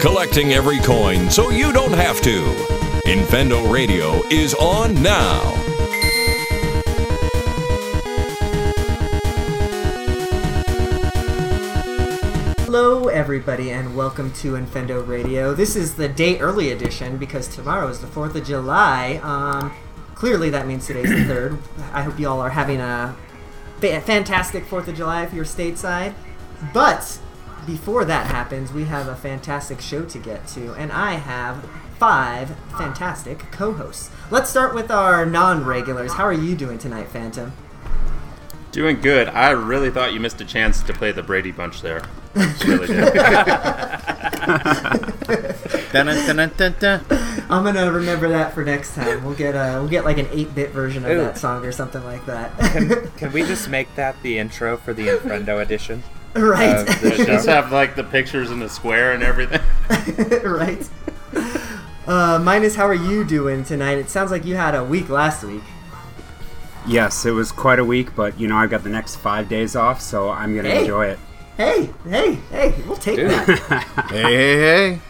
collecting every coin so you don't have to. Infendo Radio is on now. Hello, everybody, and welcome to Infendo Radio. This is the day early edition because tomorrow is the 4th of July. Um, clearly, that means today's the 3rd. I hope you all are having a fantastic 4th of July if you're stateside. But before that happens, we have a fantastic show to get to, and I have five fantastic co hosts. Let's start with our non regulars. How are you doing tonight, Phantom? Doing good. I really thought you missed a chance to play the Brady Bunch there. Really did. Dun-dun-dun-dun-dun. I'm gonna remember that for next time. We'll get a we'll get like an 8-bit version of Ooh. that song or something like that. Can, can we just make that the intro for the Infrendo edition? right, of the show? Just have like the pictures in the square and everything. right. Uh, Minus, how are you doing tonight? It sounds like you had a week last week. Yes, it was quite a week, but you know I've got the next five days off, so I'm gonna Hey. enjoy it. Hey, hey, hey, we'll take Dude. that. hey, hey, hey.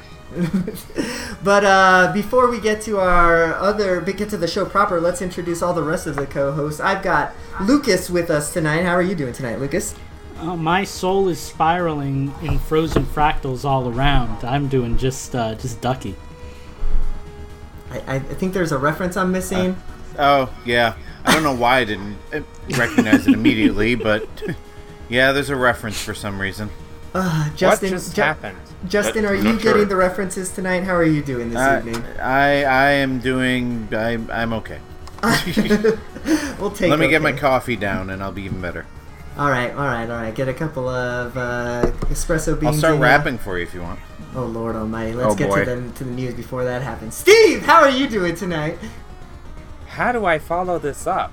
But uh, before we get to our other, get to the show proper, let's introduce all the rest of the co-hosts. I've got Lucas with us tonight. How are you doing tonight, Lucas? Uh, my soul is spiraling in frozen fractals all around. I'm doing just uh, just ducky. I, I think there's a reference I'm missing. Oh, yeah. I don't know why I didn't uh, recognize it immediately, but yeah, there's a reference for some reason. uh, Justin, what just Ju- happened? Justin, are you not sure. getting the references tonight? How are you doing this Uh, evening? I I am doing. I, I'm okay. We'll take. Let me get my coffee down, and I'll be even better. All right, all right, all right. Get a couple of uh, espresso beans. I'll start in, uh, rapping for you if you want. Oh Lord Almighty! Let's Oh, get to the to the news before that happens. Steve, how are you doing tonight? How do I follow this up?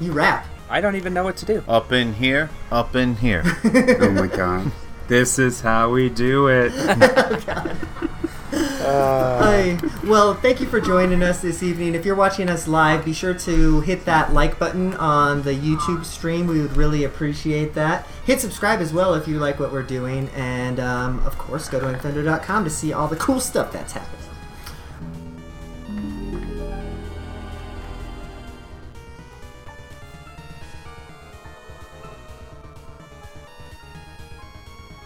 You rap. I don't even know what to do. Up in here, up in here. Oh my god. This is how we do it. Hi. Well, thank you for joining us this evening. If you're watching us live, be sure to hit that like button on the YouTube stream. We would really appreciate that. Hit subscribe as well if you like what we're doing, and um, of course, go to Infendo.com to see all the cool stuff that's happening.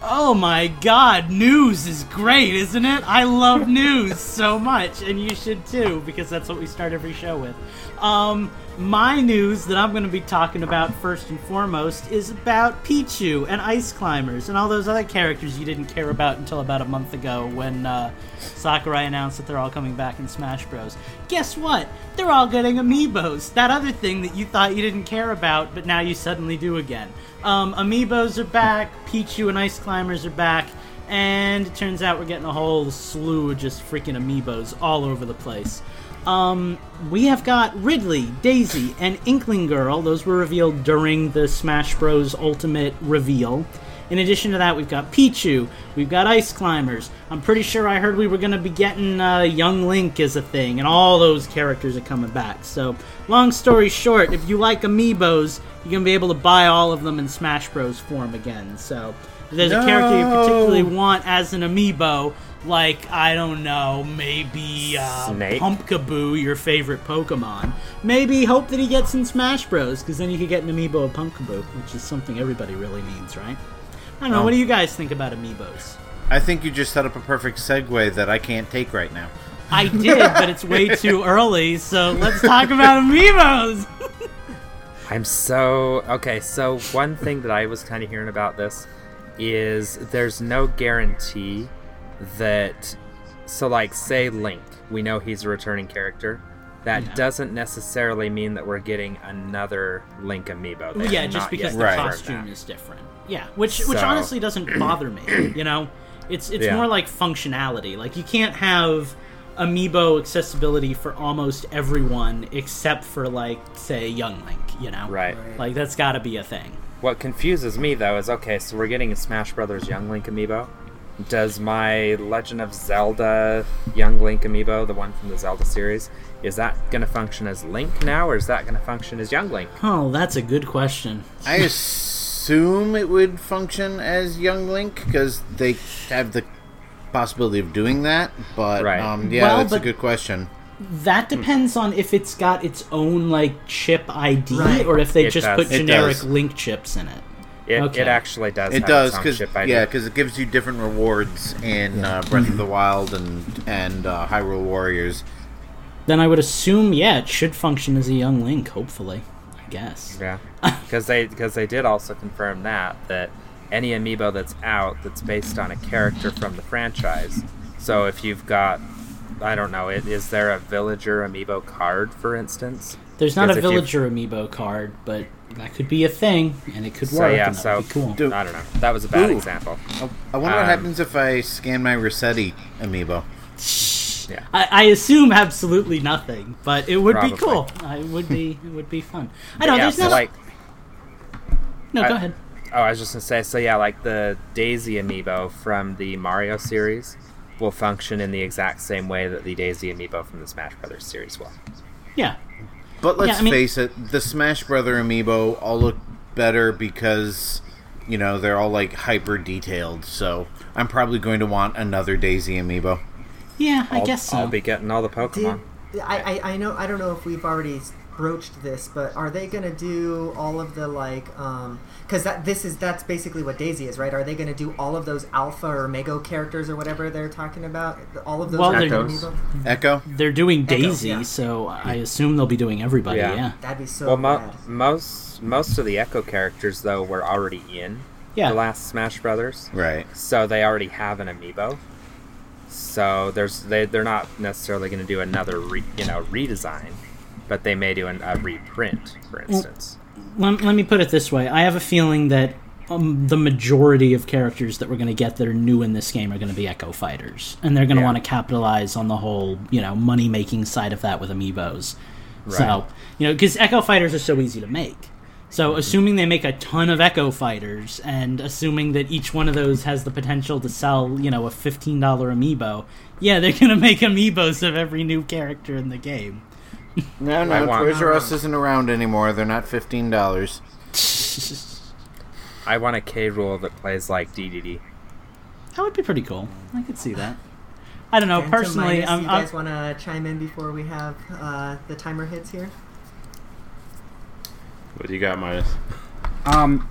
Oh my god, news is great, isn't it? I love news so much, and you should too, because that's what we start every show with. Um, my news that I'm going to be talking about first and foremost is about Pichu and Ice Climbers and all those other characters you didn't care about until about a month ago when uh, Sakurai announced that they're all coming back in Smash Bros. Guess what? They're all getting amiibos. That other thing that you thought you didn't care about, but now you suddenly do again. Um, amiibos are back. Pichu and Ice Climbers are back. And it turns out we're getting a whole slew of just freaking amiibos all over the place. Um, we have got Ridley, Daisy, and Inkling Girl. Those were revealed during the Smash Bros. Ultimate reveal. In addition to that, we've got Pichu, we've got Ice Climbers. I'm pretty sure I heard we were going to be getting uh, Young Link as a thing, and all those characters are coming back. So, long story short, if you like amiibos, you're going to be able to buy all of them in Smash Bros. form again. So, if there's a character you particularly want as an amiibo, like, I don't know, maybe uh, Snake? Pumpkaboo, your favorite Pokemon. Maybe hope that he gets in Smash Bros, because then you could get an amiibo of Pumpkaboo, which is something everybody really needs, right? I don't know. Oh. What do you guys think about amiibos? I think you just set up a perfect segue that I can't take right now. I did, but it's way too early, so let's talk about amiibos. I'm so okay. So one thing that I was kind of hearing about this is there's no guarantee that. So like, say Link, we know he's a returning character. That Yeah. doesn't necessarily mean that we're getting another Link amiibo. They yeah, just because the Right. costume is different. Yeah, which which So- honestly doesn't bother me. You know, it's it's Yeah. more like functionality. Like you can't have amiibo accessibility for almost everyone except for like say Young Link. You know, Right. Like that's got to be a thing. What confuses me though is okay, so we're getting a Smash Brothers Young Link amiibo. Does my Legend of Zelda Young Link amiibo, the one from the Zelda series, is that going to function as Link now, or is that going to function as Young Link? Oh, that's a good question. I assume it would function as Young Link because they have the possibility of doing that, but Right. um, yeah, Well, that's a good question. That depends on if it's got its own like chip ID Right. or if they It just does. put generic link chips in it. It, Okay. it actually does. It have does because yeah, because it gives you different rewards in uh, Breath of the Wild and and uh, Hyrule Warriors. Then I would assume, yeah, it should function as a young Link. Hopefully, I guess. Yeah, because they because they did also confirm that that any amiibo that's out that's based on a character from the franchise. So if you've got, I don't know, is there a villager amiibo card, for instance? There's not a villager amiibo card, but that could be a thing, and it could So, work. yeah, and that so- be cool. Do- I don't know. That was a bad Ooh. example. I wonder what Um, happens if I scan my Rossetti amiibo. Yeah. I, I assume absolutely nothing, but it would Probably. be cool. I it would be it would be fun. I know yeah, there's so not. like, no, go ahead. oh, I was just gonna say, so yeah, like the Daisy amiibo from the Mario series will function in the exact same way that the Daisy amiibo from the Smash Brothers series will. Yeah, But let's Yeah, I mean- face it, the Smash Brother amiibo all look better because you know they're all like hyper detailed. So I'm probably going to want another Daisy amiibo. yeah, I I'll, guess so. I'll be getting all the Pokemon. Did, I, I I know I don't know if we've already broached this, but are they gonna do all of the like um because that this is that's basically what Daisy is, right? Are they gonna do all of those Alpha or Mego characters or whatever they're talking about? All of those Well, are they're- Echo. They're doing Echo, Daisy, yeah. so I assume they'll be doing everybody. Yeah. Yeah, That'd be so Well, mo- most most of the Echo characters though were already in yeah. the last Smash Brothers, Right. so they already have an amiibo. So there's they they're not necessarily going to do another re, you know redesign, but they may do an, a reprint, for instance. Let, let me put it this way i have a feeling that um, the majority of characters that we're going to get that are new in this game are going to be echo fighters and they're going to Yeah. want to capitalize on the whole you know money making side of that with amiibos Right. so you know because echo fighters are so easy to make so Mm-hmm. assuming they make a ton of echo fighters and assuming that each one of those has the potential to sell you know a $15 amiibo yeah they're going to make amiibos of every new character in the game No, I no, want- Toys R Us isn't around anymore. They're not fifteen dollars. I want a K. Rool that plays like DDD. that would be pretty cool i could see that I don't know. Phantom Personally, Minus, I'm, you I'm guys want to chime in before we have uh, the timer hits here? What do you got, Minus? Um,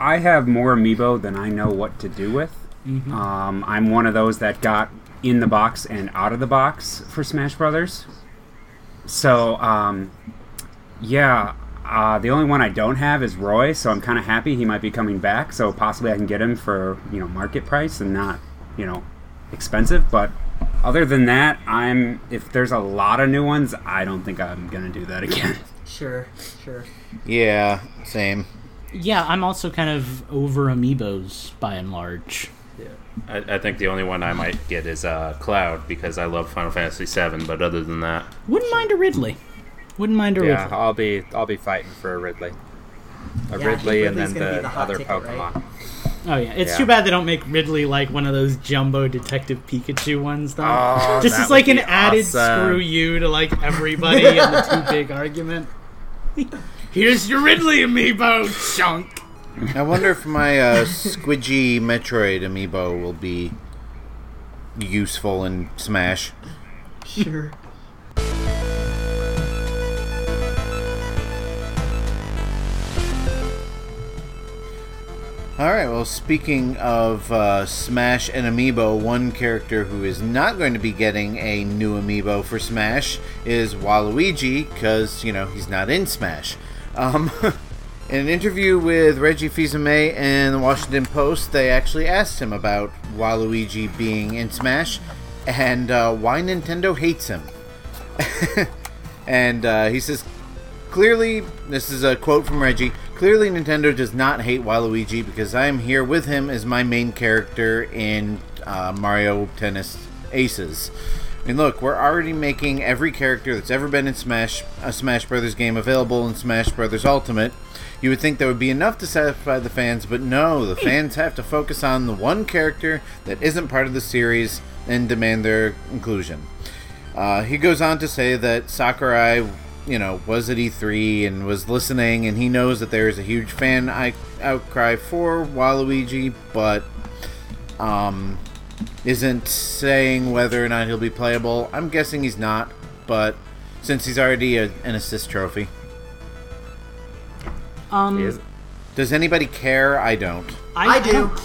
I have more amiibo than I know what to do with. Um, I'm one of those that got in the box and out of the box for Smash Brothers. So, um, yeah, uh, the only one I don't have is Roy. So I'm kind of happy he might be coming back. So possibly I can get him for you know market price and not you know expensive. But other than that, I'm if there's a lot of new ones, I don't think I'm gonna do that again. Sure, sure. Yeah, same. yeah, I'm also kind of over amiibos by and large. I, I think the only one I might get is uh, Cloud because I love Final Fantasy VII. But other than that, Wouldn't mind a Ridley. Wouldn't mind a Yeah, Ridley. I'll be I'll be fighting for a Ridley, a Yeah, Ridley, and then the, the other ticket, right? Pokemon. Oh yeah, it's Yeah. too bad they don't make Ridley like one of those jumbo Detective Pikachu ones though. Oh, Just that as like an added awesome. screw you to like everybody in the too big argument. Here's your Ridley amiibo, chunk. I wonder if my uh, Squidgy Metroid amiibo will be useful in Smash. Sure. All right. Well, speaking of uh, Smash and Amiibo, one character who is not going to be getting a new Amiibo for Smash is Waluigi, because you know he's not in Smash. Um, in an interview with Reggie Fils-Aimé in the Washington Post, they actually asked him about Waluigi being in Smash and uh, why Nintendo hates him. and uh, he says Clearly, this is a quote from Reggie. Clearly, Nintendo does not hate Waluigi because I am here with him as my main character in uh, Mario Tennis Aces. I mean, look, we're already making every character that's ever been in Smash, a Smash Brothers game, available in Smash Brothers Ultimate. You would think that would be enough to satisfy the fans, but no, the fans have to focus on the one character that isn't part of the series and demand their inclusion. Uh, he goes on to say that Sakurai, you know, was at E3 and was listening, and he knows that there is a huge fan I- outcry for Waluigi, but um, isn't saying whether or not he'll be playable. I'm guessing he's not, but since he's already a, an assist trophy, Um, Is- does anybody care? I don't. I do. don't ca-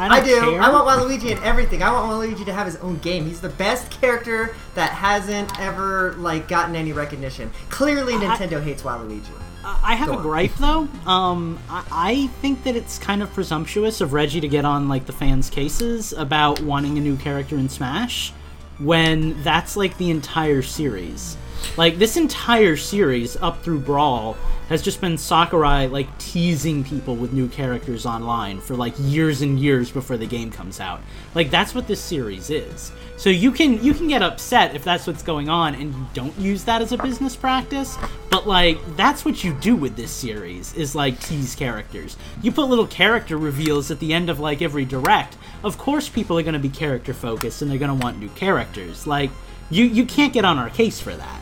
I, I don't do. care. I want Waluigi in everything. I want Waluigi to have his own game. He's the best character that hasn't ever like gotten any recognition. Clearly, Nintendo hates Waluigi. I have Go a on. gripe though. Um, I, I think that it's kind of presumptuous of Reggie to get on like the fans' cases about wanting a new character in Smash, when that's like the entire series. Like this entire series up through Brawl has just been Sakurai like teasing people with new characters online for like years and years before the game comes out. Like that's what this series is. So you can you can get upset if that's what's going on and you don't use that as a business practice, but like that's what you do with this series is like tease characters. You put little character reveals at the end of like every direct. Of course people are going to be character focused and they're going to want new characters. Like you you can't get on our case for that.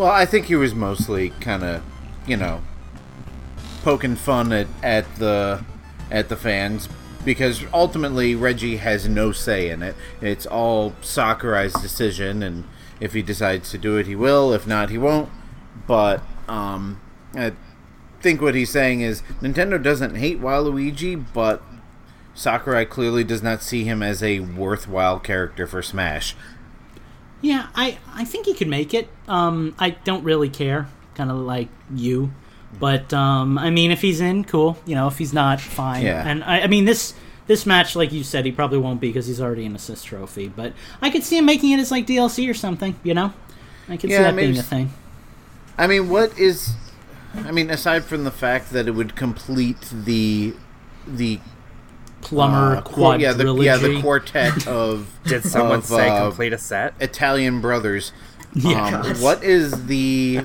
Well, I think he was mostly kind of, you know, poking fun at, at the at the fans because ultimately Reggie has no say in it. It's all Sakurai's decision, and if he decides to do it, he will. If not, he won't. But um, I think what he's saying is Nintendo doesn't hate Waluigi, but Sakurai clearly does not see him as a worthwhile character for Smash. Yeah, I I think he could make it. Um, I don't really care, kind of like you, but um, I mean, if he's in, cool. You know, if he's not, fine. Yeah. And I, I mean, this this match, like you said, he probably won't be because he's already an assist trophy. But I could see him making it as like DLC or something. You know, I could see Yeah, that maybe being a thing. I mean, what is? I mean, aside from the fact that it would complete the the Plumber uh, quar- yeah, the, yeah, the quartet of Did someone of, say uh, complete a set? Italian brothers. Yeah. Um, what is the?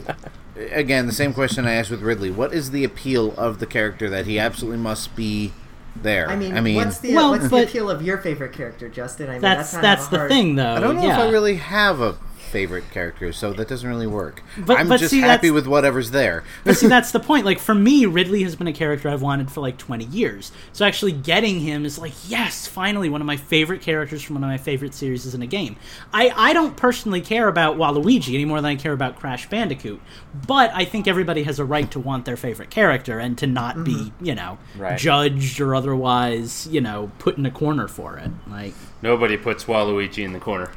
Again, the same question I asked with Ridley. What is the appeal of the character that he absolutely must be there? I mean, I mean, what's the Well, what's the appeal of your favorite character, Justin? I mean, that's kind that's the hard- thing, though. I don't know yeah. if I really have a favorite characters, so that doesn't really work. But- I'm but just see, happy with whatever's there. But see, that's the point. Like for me, Ridley has been a character I've wanted for like 20 years. So actually getting him is like, yes, finally, one of my favorite characters from one of my favorite series is in a game. I I don't personally care about Waluigi any more than I care about Crash Bandicoot, but I think everybody has a right to want their favorite character and to not be, mm-hmm. you know, Right. judged or otherwise, you know, put in a corner for it. Like Nobody puts Waluigi in the corner.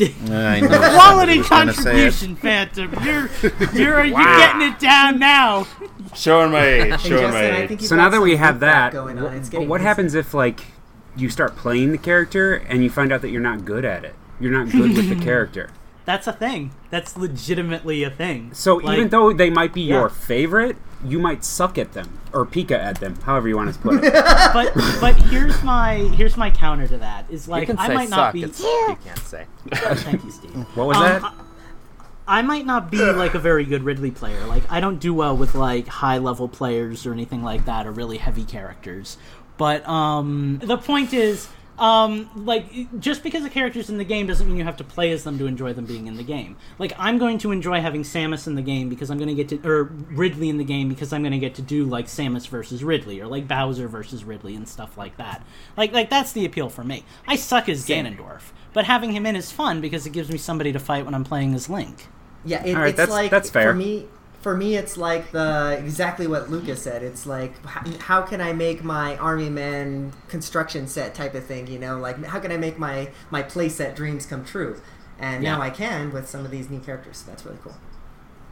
I know quality was gonna say it. contribution, Phantom. You're you're you're getting it down now. Showing my age. Showing my age. So now that we have that, going on. It's but what easy. happens if like you start playing the character and you find out that you're not good at it? You're not good with the character. That's a thing. That's legitimately a thing. So Like- even though they might be Yeah. your favorite, you might suck at them or pika at them, however you want to put it. but but here's my here's my counter to that is You like can I say might not suck. be It's, you can't say. thank you Steve. What was Um, that? I might not be like a very good Ridley player. Like I don't do well with like high level players or anything like that or really heavy characters. But um the point is um like just because a character's in the game doesn't mean you have to play as them to enjoy them being in the game. Like I'm going to enjoy having Samus in the game because I'm going to get to or Ridley in the game because I'm going to get to do like Samus versus Ridley or like Bowser versus Ridley and stuff like that. Like like that's the appeal for me. I suck as Ganondorf, but having him in is fun because it gives me somebody to fight when I'm playing as Link. Yeah, it, All right, it's that's- like that's fair. for me. For me, it's like the exactly what Lucas said. It's like how can I make my army man construction set type of thing? You know, like how can I make my my playset dreams come true? And now I can with some of these new characters. So that's really cool.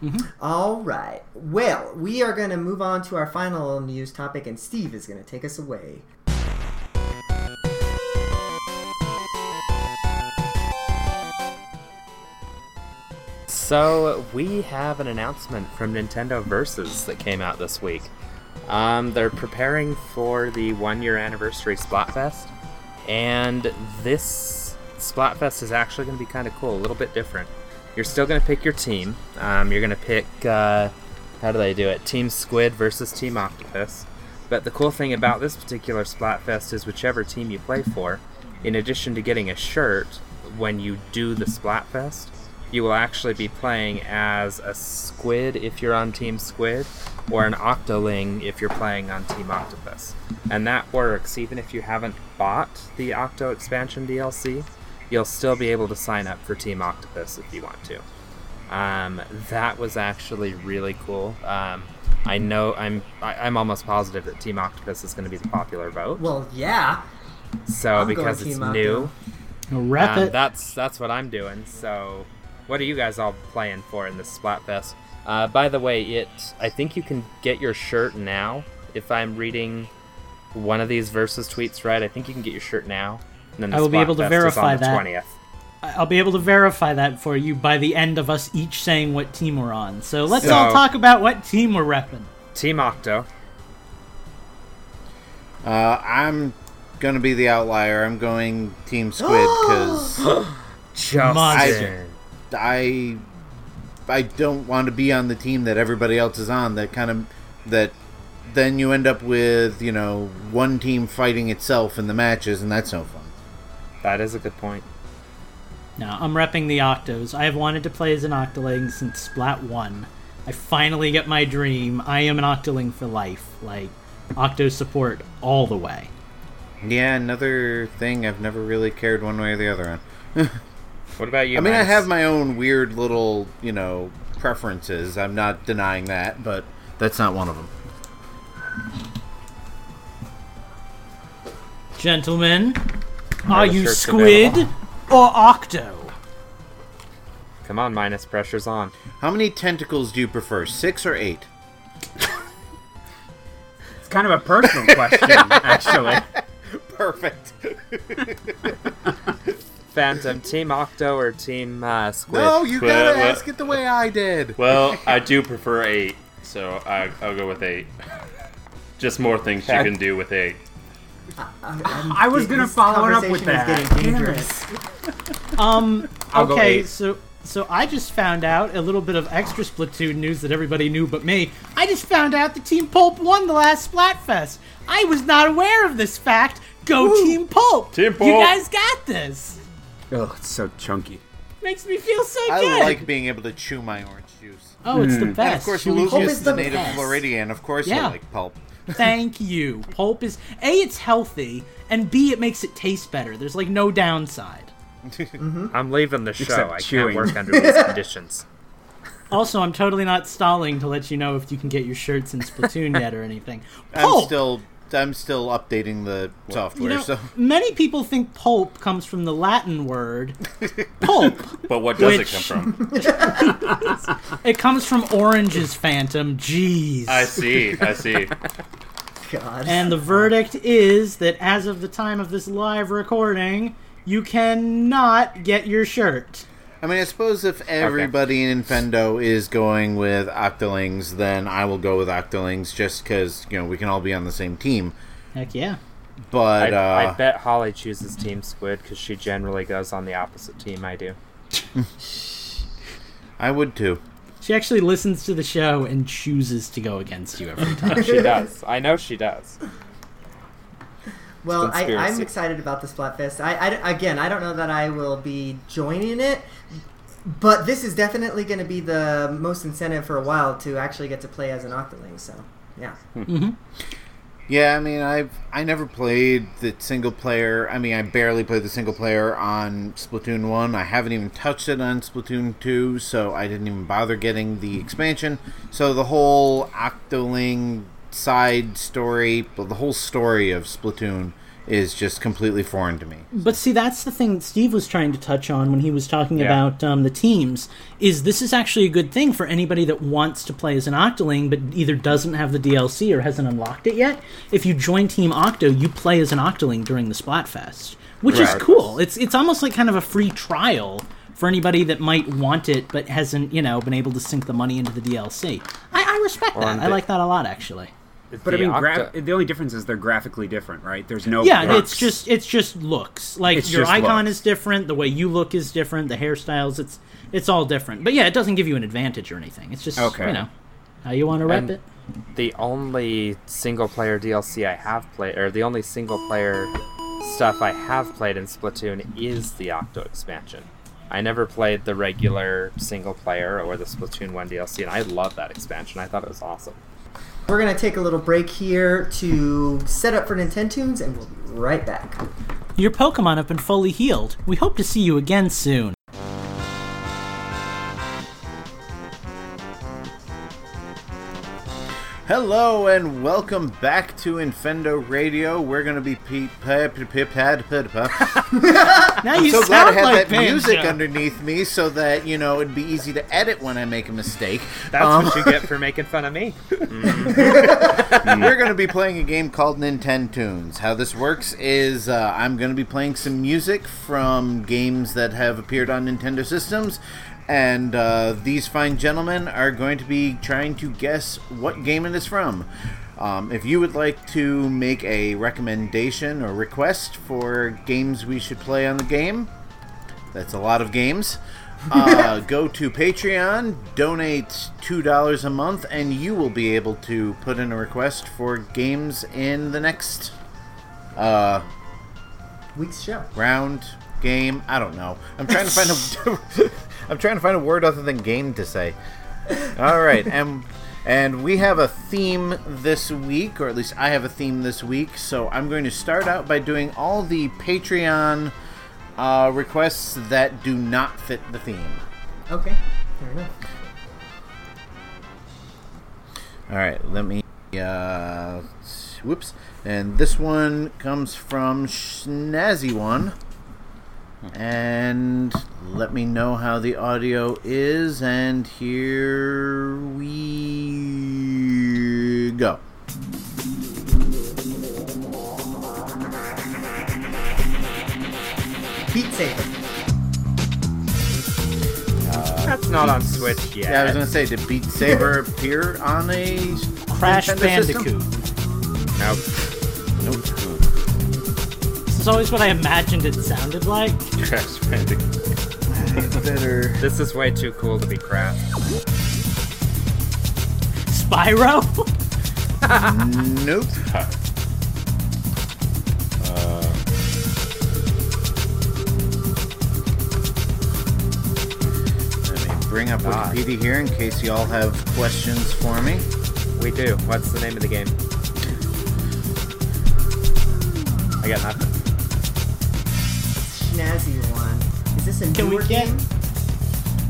Mm-hmm. All right. Well, we are going to move on to our final news topic, and Steve is going to take us away. So we have an announcement from Nintendo Versus that came out this week. Um, they're preparing for the one-year anniversary Splatfest, and this Splatfest is actually going to be kind of cool, a little bit different. You're still going to pick your team. Um, you're going to pick uh, how do they do it? Team Squid versus Team Octopus. But the cool thing about this particular Splatfest is whichever team you play for, in addition to getting a shirt when you do the Splatfest, you will actually be playing as a squid if you're on Team Squid, or an octoling if you're playing on Team Octopus. And that works even if you haven't bought the Octo expansion DLC. You'll still be able to sign up for Team Octopus if you want to. Um, that was actually really cool. Um, I know I'm I, I'm almost positive that Team Octopus is going to be the popular vote. Well, yeah. So I'm because it's Team new, Rep um, it. that's that's what I'm doing. So, what are you guys all playing for in this Splatfest? Uh, by the way, it I think you can get your shirt now. If I'm reading one of these versus tweets right, I think you can get your shirt now. And then the I will be able to verify the that. 20th. I'll be able to verify that for you by the end of us each saying what team we're on. So let's So- all talk about what team we're repping. Team Octo. Uh, I'm gonna be the outlier. I'm going Team Squid because Justin. I I I don't want to be on the team that everybody else is on. That kind of that then you end up with you know one team fighting itself in the matches, and that's no fun. That is a good point. No, I'm repping the Octos. I have wanted to play as an Octoling since Splat 1. I finally get my dream. I am an Octoling for life. Like, Octo support all the way. Yeah, another thing I've never really cared one way or the other on. What about you? I mean, I have my own weird little you know preferences. I'm not denying that, but that's not one of them. Gentlemen, are the you Squid available? or Octo? Come on, minus pressure's on. How many tentacles do you prefer, six or eight? It's kind of a personal question, actually. Perfect. Phantom, Team Octo or Team uh, Squid? No, you Well, gotta well- ask it the way I did. Well, I do prefer eight, so I, I'll go with eight. Just more things you can do with eight. I was gonna This follow it up with conversation is that. getting Damn it. dangerous. Um, I'll go okay, eight. so so I just found out a little bit of extra Splatoon news that everybody knew but me. I just found out the Team Pulp won the last Splatfest. I was not aware of this fact. Go Team Pulp! Team Pulp You Pulp! guys got this. Oh, it's so chunky. Makes me feel so good. I good. like being able to chew my orange juice. oh, it's the hmm. best. And of course, Chewy Pulp is is the native best. Floridian. Of course, Yeah. I like pulp. Thank you. Pulp is a. It's healthy, and b. It makes it taste better. There's like no downside. Mm-hmm. I'm leaving the show. Except I chewing. can't work under these conditions. Also, I'm totally not stalling to let you know if you can get your shirts in Splatoon yet or anything. I'm still, I'm still updating the You software. know, so many people think pulp comes from the Latin word pulp. But what does Which- it come from? It comes from oranges, Phantom. Jeez. I see, I see. God. And the verdict is that as of the time of this live recording, you cannot get your shirt. I mean, I suppose if everybody in Infendo is going with Octolings, then I will go with Octolings just because you know we can all be on the same team. Heck yeah. But I, uh, I bet Holly chooses Team Squid because she generally goes on the opposite team I do. I would too. She actually listens to the show and chooses to go against you every time. She does. I know she does. Well, I, I'm excited about the Splatfest. I, I, again, I don't know that I will be joining it, but this is definitely going to be the most incentive for a while to actually get to play as an Octoling. So, yeah. Hmm. Mm-hmm. Yeah, I mean, I've I never played the single player. I mean, I barely played the single player on Splatoon one. I haven't even touched it on Splatoon two, so I didn't even bother getting the expansion. So the whole Octoling side story, well, the whole story of Splatoon is just completely foreign to me. But see, that's the thing that Steve was trying to touch on when he was talking Yeah. about um, the teams. Is this is actually a good thing for anybody that wants to play as an Octoling, but either doesn't have the DLC or hasn't unlocked it yet. If you join Team Octo, you play as an Octoling during the Splatfest, which is cool. It's it's almost like kind of a free trial for anybody that might want it but hasn't you know been able to sink the money into the DLC. I, I respect that. I like that a lot actually. But I mean, Octo- gra- the only difference is they're graphically different, right? There's no. Yeah, looks. it's just it's just looks. Like It's your icon looks. is different, the way you look is different, the hairstyles. It's it's all different. But yeah, it doesn't give you an advantage or anything. It's just Okay. you know how you want to rep And- it. the only single player DLC I have played, or the only single player stuff I have played in Splatoon is the Octo expansion. I never played the regular single player or the Splatoon 1 DLC, and I love that expansion. I thought it was awesome. We're gonna take a little break here to set up for Nintendo's, and we'll be right back. Your Pokemon have been fully healed. We hope to see you again soon. Hello and welcome back to Infendo Radio. We're gonna be pe- pe- pe- pe- pad- pad- pa- Now you so glad sound I have like that music underneath me so that you know it'd be easy to edit when I make a mistake. That's Um, what you get for making fun of me. We're going to be playing a game called Nintendo Tunes. How this works is uh, I'm going to be playing some music from games that have appeared on Nintendo systems, and uh, these fine gentlemen are going to be trying to guess what game it is from. Um, if you would like to make a recommendation or request for games we should play on the game, that's a lot of games. Uh, go to Patreon, donate two dollars a month, and you will be able to put in a request for games in the next uh, Week's show. round game. I don't know. I'm trying to find a. I'm trying to find a word other than game to say. All right, and and we have a theme this week, or at least I have a theme this week. So I'm going to start out by doing all the Patreon uh, requests that do not fit the theme. Okay, fair enough. All right, let me. Uh, whoops. And this one comes from Snazzy One. And let me know how the audio is. And here we go. Beat Saber. That's not on Switch yet. Yeah, I was gonna say, did Beat Saber appear on a Crash Nintendo system? Bandicoot. Nope. Nope. This is always what I imagined it sounded like. Crash Bandicoot. Better. This is way too cool to be crap. Spyro? Nope. Uh, let me bring up God. Wikipedia ah. here in case y'all have questions for me. We do. What's the name of the game? I got nothing. Snazzy one. Is this a Can we get- game?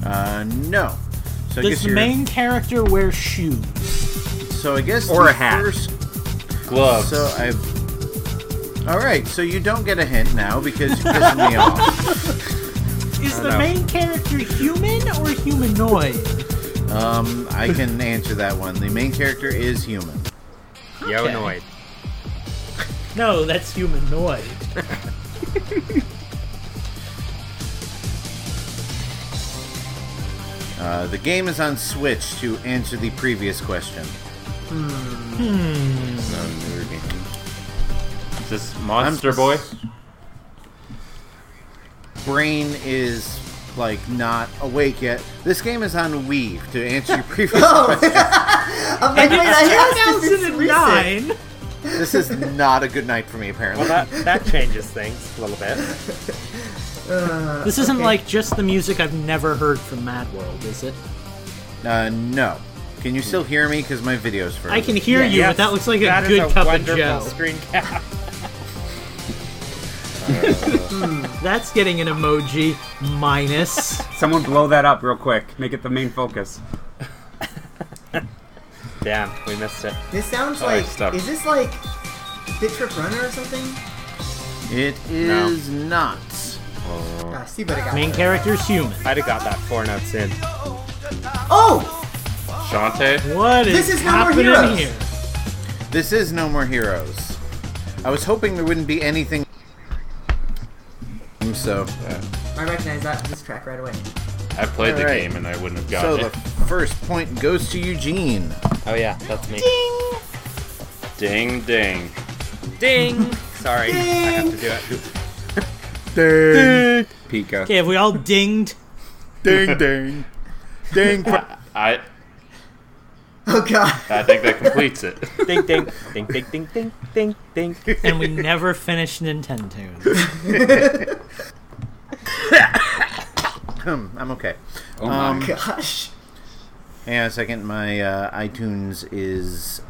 Uh, no. So I Does guess the you're- main character wear shoes? So I guess Or the a hat. First, Gloves. so I've. All right, so you don't get a hint now because you're pissing me off. Is the no. main character human or humanoid? Um, I can answer that one. The main character is human. Yo Noid. No, that's humanoid. Uh, the game is on Switch to answer the previous question. No, newer game. Is this Monster I'm- Boy? Brain is like not awake yet. This game is on Wii to answer your previous Oh. question. I'm like, wait, I asked if it's 2009. This is not a good night for me, apparently. Well, that that changes things a little bit. This isn't Okay. like just the music I've never heard from Mad World, is it? Uh, no. Can you still hear me? Because my video's frozen. I can hear you, Yes, but that looks like a that is good cup of wonderful Joe. screen cap. That's getting an emoji minus. Someone blow that up real quick. Make it the main focus. Damn, we missed it. This sounds Oh, like. Is this like Bit Trip Runner or something? It is not. Ah, Steve better got Main it. character's human. I'd have got that four notes in. Oh! Shantae? What is, This is No More happening Heroes. here? This is No More Heroes. I was hoping there wouldn't be anything. So, I recognize that this track right away. I played the Alright. game and I wouldn't have so gotten the first point goes to Eugene. Oh yeah, that's me. it. Ding ding. Ding. Sorry, I have to do it. Pika. Okay, have we all dinged? Ding ding. Ding. I Oh god. I think that completes it. Ding ding ding ding ding ding ding ding. And we never finished Nintendo. I'm okay. Oh my. Um, Gosh. Hang on a second. My uh, iTunes is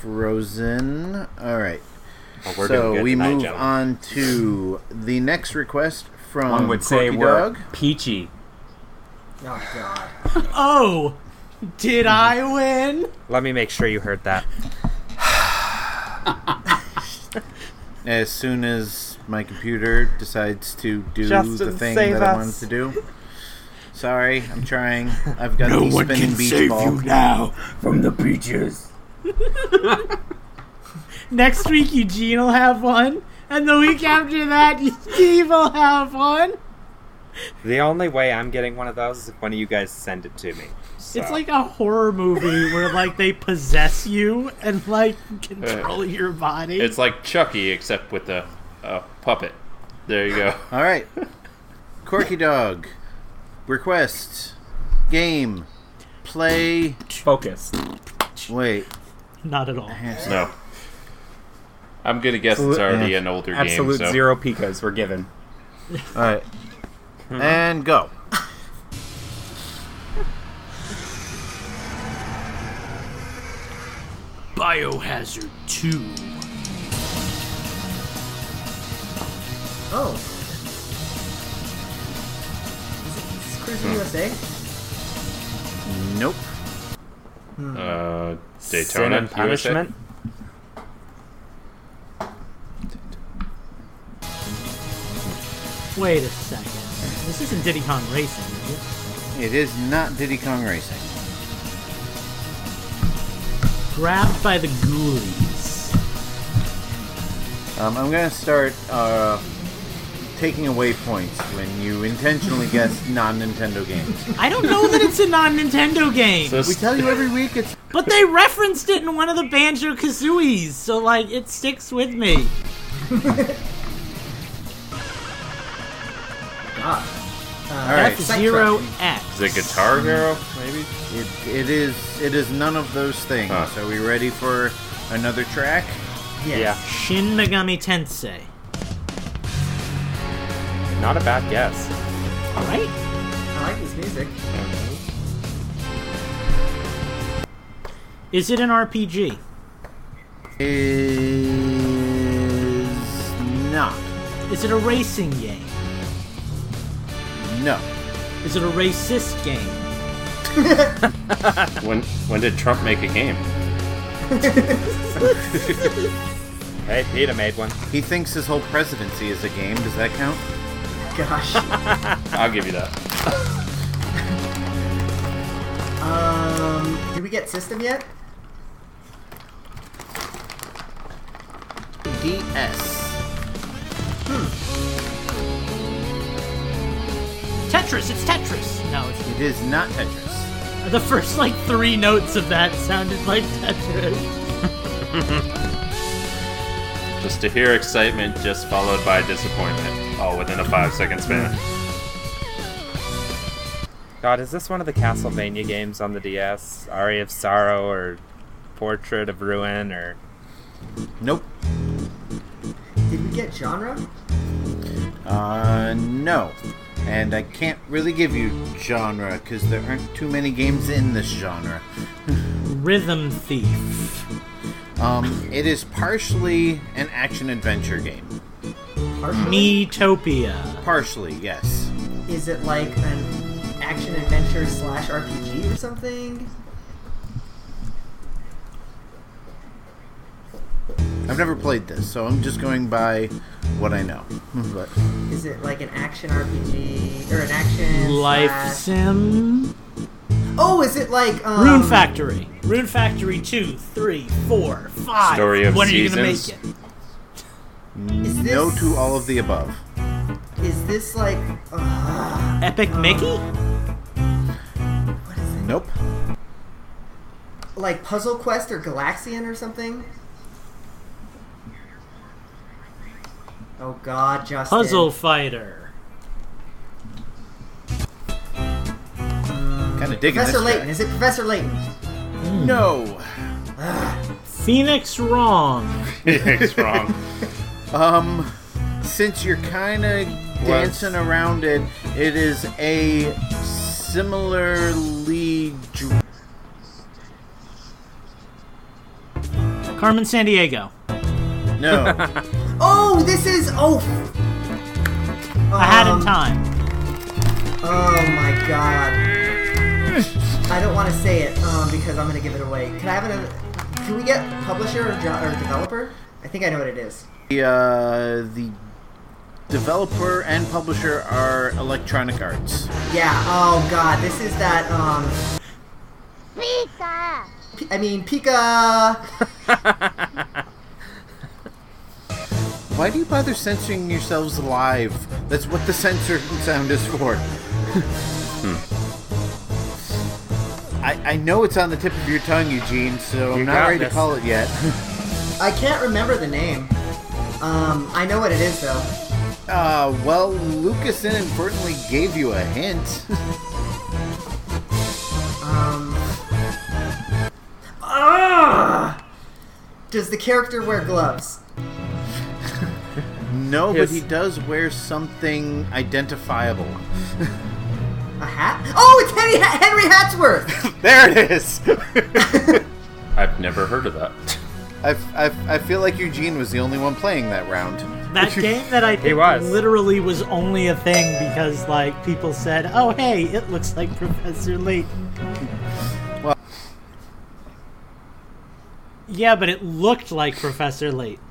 frozen. All right. Well, we're so good we tonight, move gentlemen. on to the next request from One would say Corky we're Dog. peachy. Oh God. Oh, did I win? Let me make sure you heard that. As soon as my computer decides to do the thing save that I us. wanted to do. Sorry, I'm trying. I've got the spinning beach save ball. You now from the peaches. Next week, Eugene will have one, and the week after that, Steve will have one. The only way I'm getting one of those is if one of you guys send it to me. So. It's like a horror movie where like they possess you and like control uh, your body. It's like Chucky, except with a, a puppet. There you go. All right. Corky Dog. Request. Game. Play. Focus. Wait. not at all. No. I'm gonna guess it's already an older Absolute game. So. zero pikas were given. All right. Hmm. And go. Biohazard 2. Oh. Is it Cruis'n hmm. USA? Nope. Hmm. Uh, Sin and punishment. Wait a second. This isn't Diddy Kong Racing, is it? It is not Diddy Kong Racing. Grabbed by the ghoulies. Um, I'm going to start uh, taking away points when you intentionally guess non Nintendo games. I don't know that it's a non-Nintendo game, So We tell you every week it's. but they referenced it in one of the Banjo Kazooies, so like it sticks with me. God. Uh, All right. F Zero X. is it Guitar Hero? Maybe. It, it is it is none of those things. Huh. Are we ready for another track? Yes. Yeah, Shin Megami Tensei. not a bad guess. All right. I like this music. Is it an RPG? Is not. Is it a racing game? No. Is it a racist game? When when did Trump make a game? Hey, Peter made one. He thinks his whole presidency is a game. Does that count? Gosh. I'll give you that. um, did we get system yet? DS. Tetris. It's Tetris. No, it's It is not Tetris. the first like three notes of that sounded like Tetris. Just to hear excitement, just followed by disappointment, all within a five second span. God, is this one of the Castlevania games on the DS? Aria of Sorrow or Portrait of Ruin or Nope. Did we get genre? Uh, no. And I can't really give you genre because there aren't too many games in this genre. Rhythm Thief. Um, it is partially an action adventure game. Partially? Miitopia. Partially, yes. Is it like an action adventure slash RPG or something? I've never played this, so I'm just going by what I know. but Is it like an action RPG or an action Life slash- Sim. Oh, is it like um, Rune Factory. Rune Factory 2, 3, 4, 5. Story of when are you gonna make Seasons. it? Is no this- to all of the above. Is this like uh, Epic Mickey? what is it? Nope. Like Puzzle Quest or Galaxian or something? Oh God, Justin. Puzzle Fighter. Kind of digging Professor this. Layton. guy. Is it Professor Layton? No. Phoenix Wrong. it's wrong. Um, since you're kind of dancing around it, it is a similarly. Dr- Carmen Sandiego. no. Oh, this is oh. I had in Um, Time. Oh my god. I don't want to say it um, because I'm gonna give it away. Can I have another? Can we get publisher or, jo- or developer? I think I know what it is. The, uh, the developer and publisher are Electronic Arts. Yeah. Oh god, this is that. Um, Pika! P- I mean Pika. Why do you bother censoring yourselves live? That's what the censor sound is for. I, I know it's on the tip of your tongue, Eugene, so I'm You not got ready to call it yet. I can't remember the name. Um, I know what it is though. Uh, well, Lucas inadvertently gave you a hint. Um. Ah! Does the character wear gloves? No, but he does wear something identifiable. A hat? Oh, it's Henry, Henry Hatsworth. There it is! I've never heard of that. I, I, I feel like Eugene was the only one playing that round. That game that I think was. literally was only a thing because like people said, "Oh hey, it looks like Professor Layton." Well- yeah, but it looked like Professor Layton.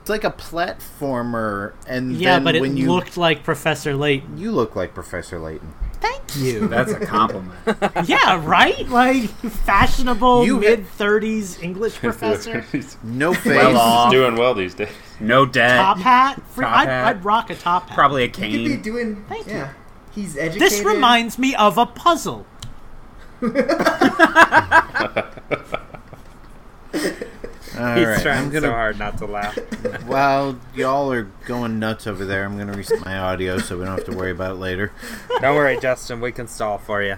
It's like a platformer, and Yeah, then but it when you looked like Professor Layton. you look like Professor Layton. Thank you. That's a compliment. yeah, right? Like fashionable You- mid thirties English professor. No face. well, off. doing well these days. No debt. top hat. Free, Top I'd, hat. I'd rock a top hat. Probably a He could be cane. doing. Thank you. yeah. He's educated. This reminds me of a puzzle. All He's right, trying I'm gonna. so hard not to laugh. While y'all are going nuts over there, I'm gonna reset my audio so we don't have to worry about it later. Don't worry, Justin. We can stall for you.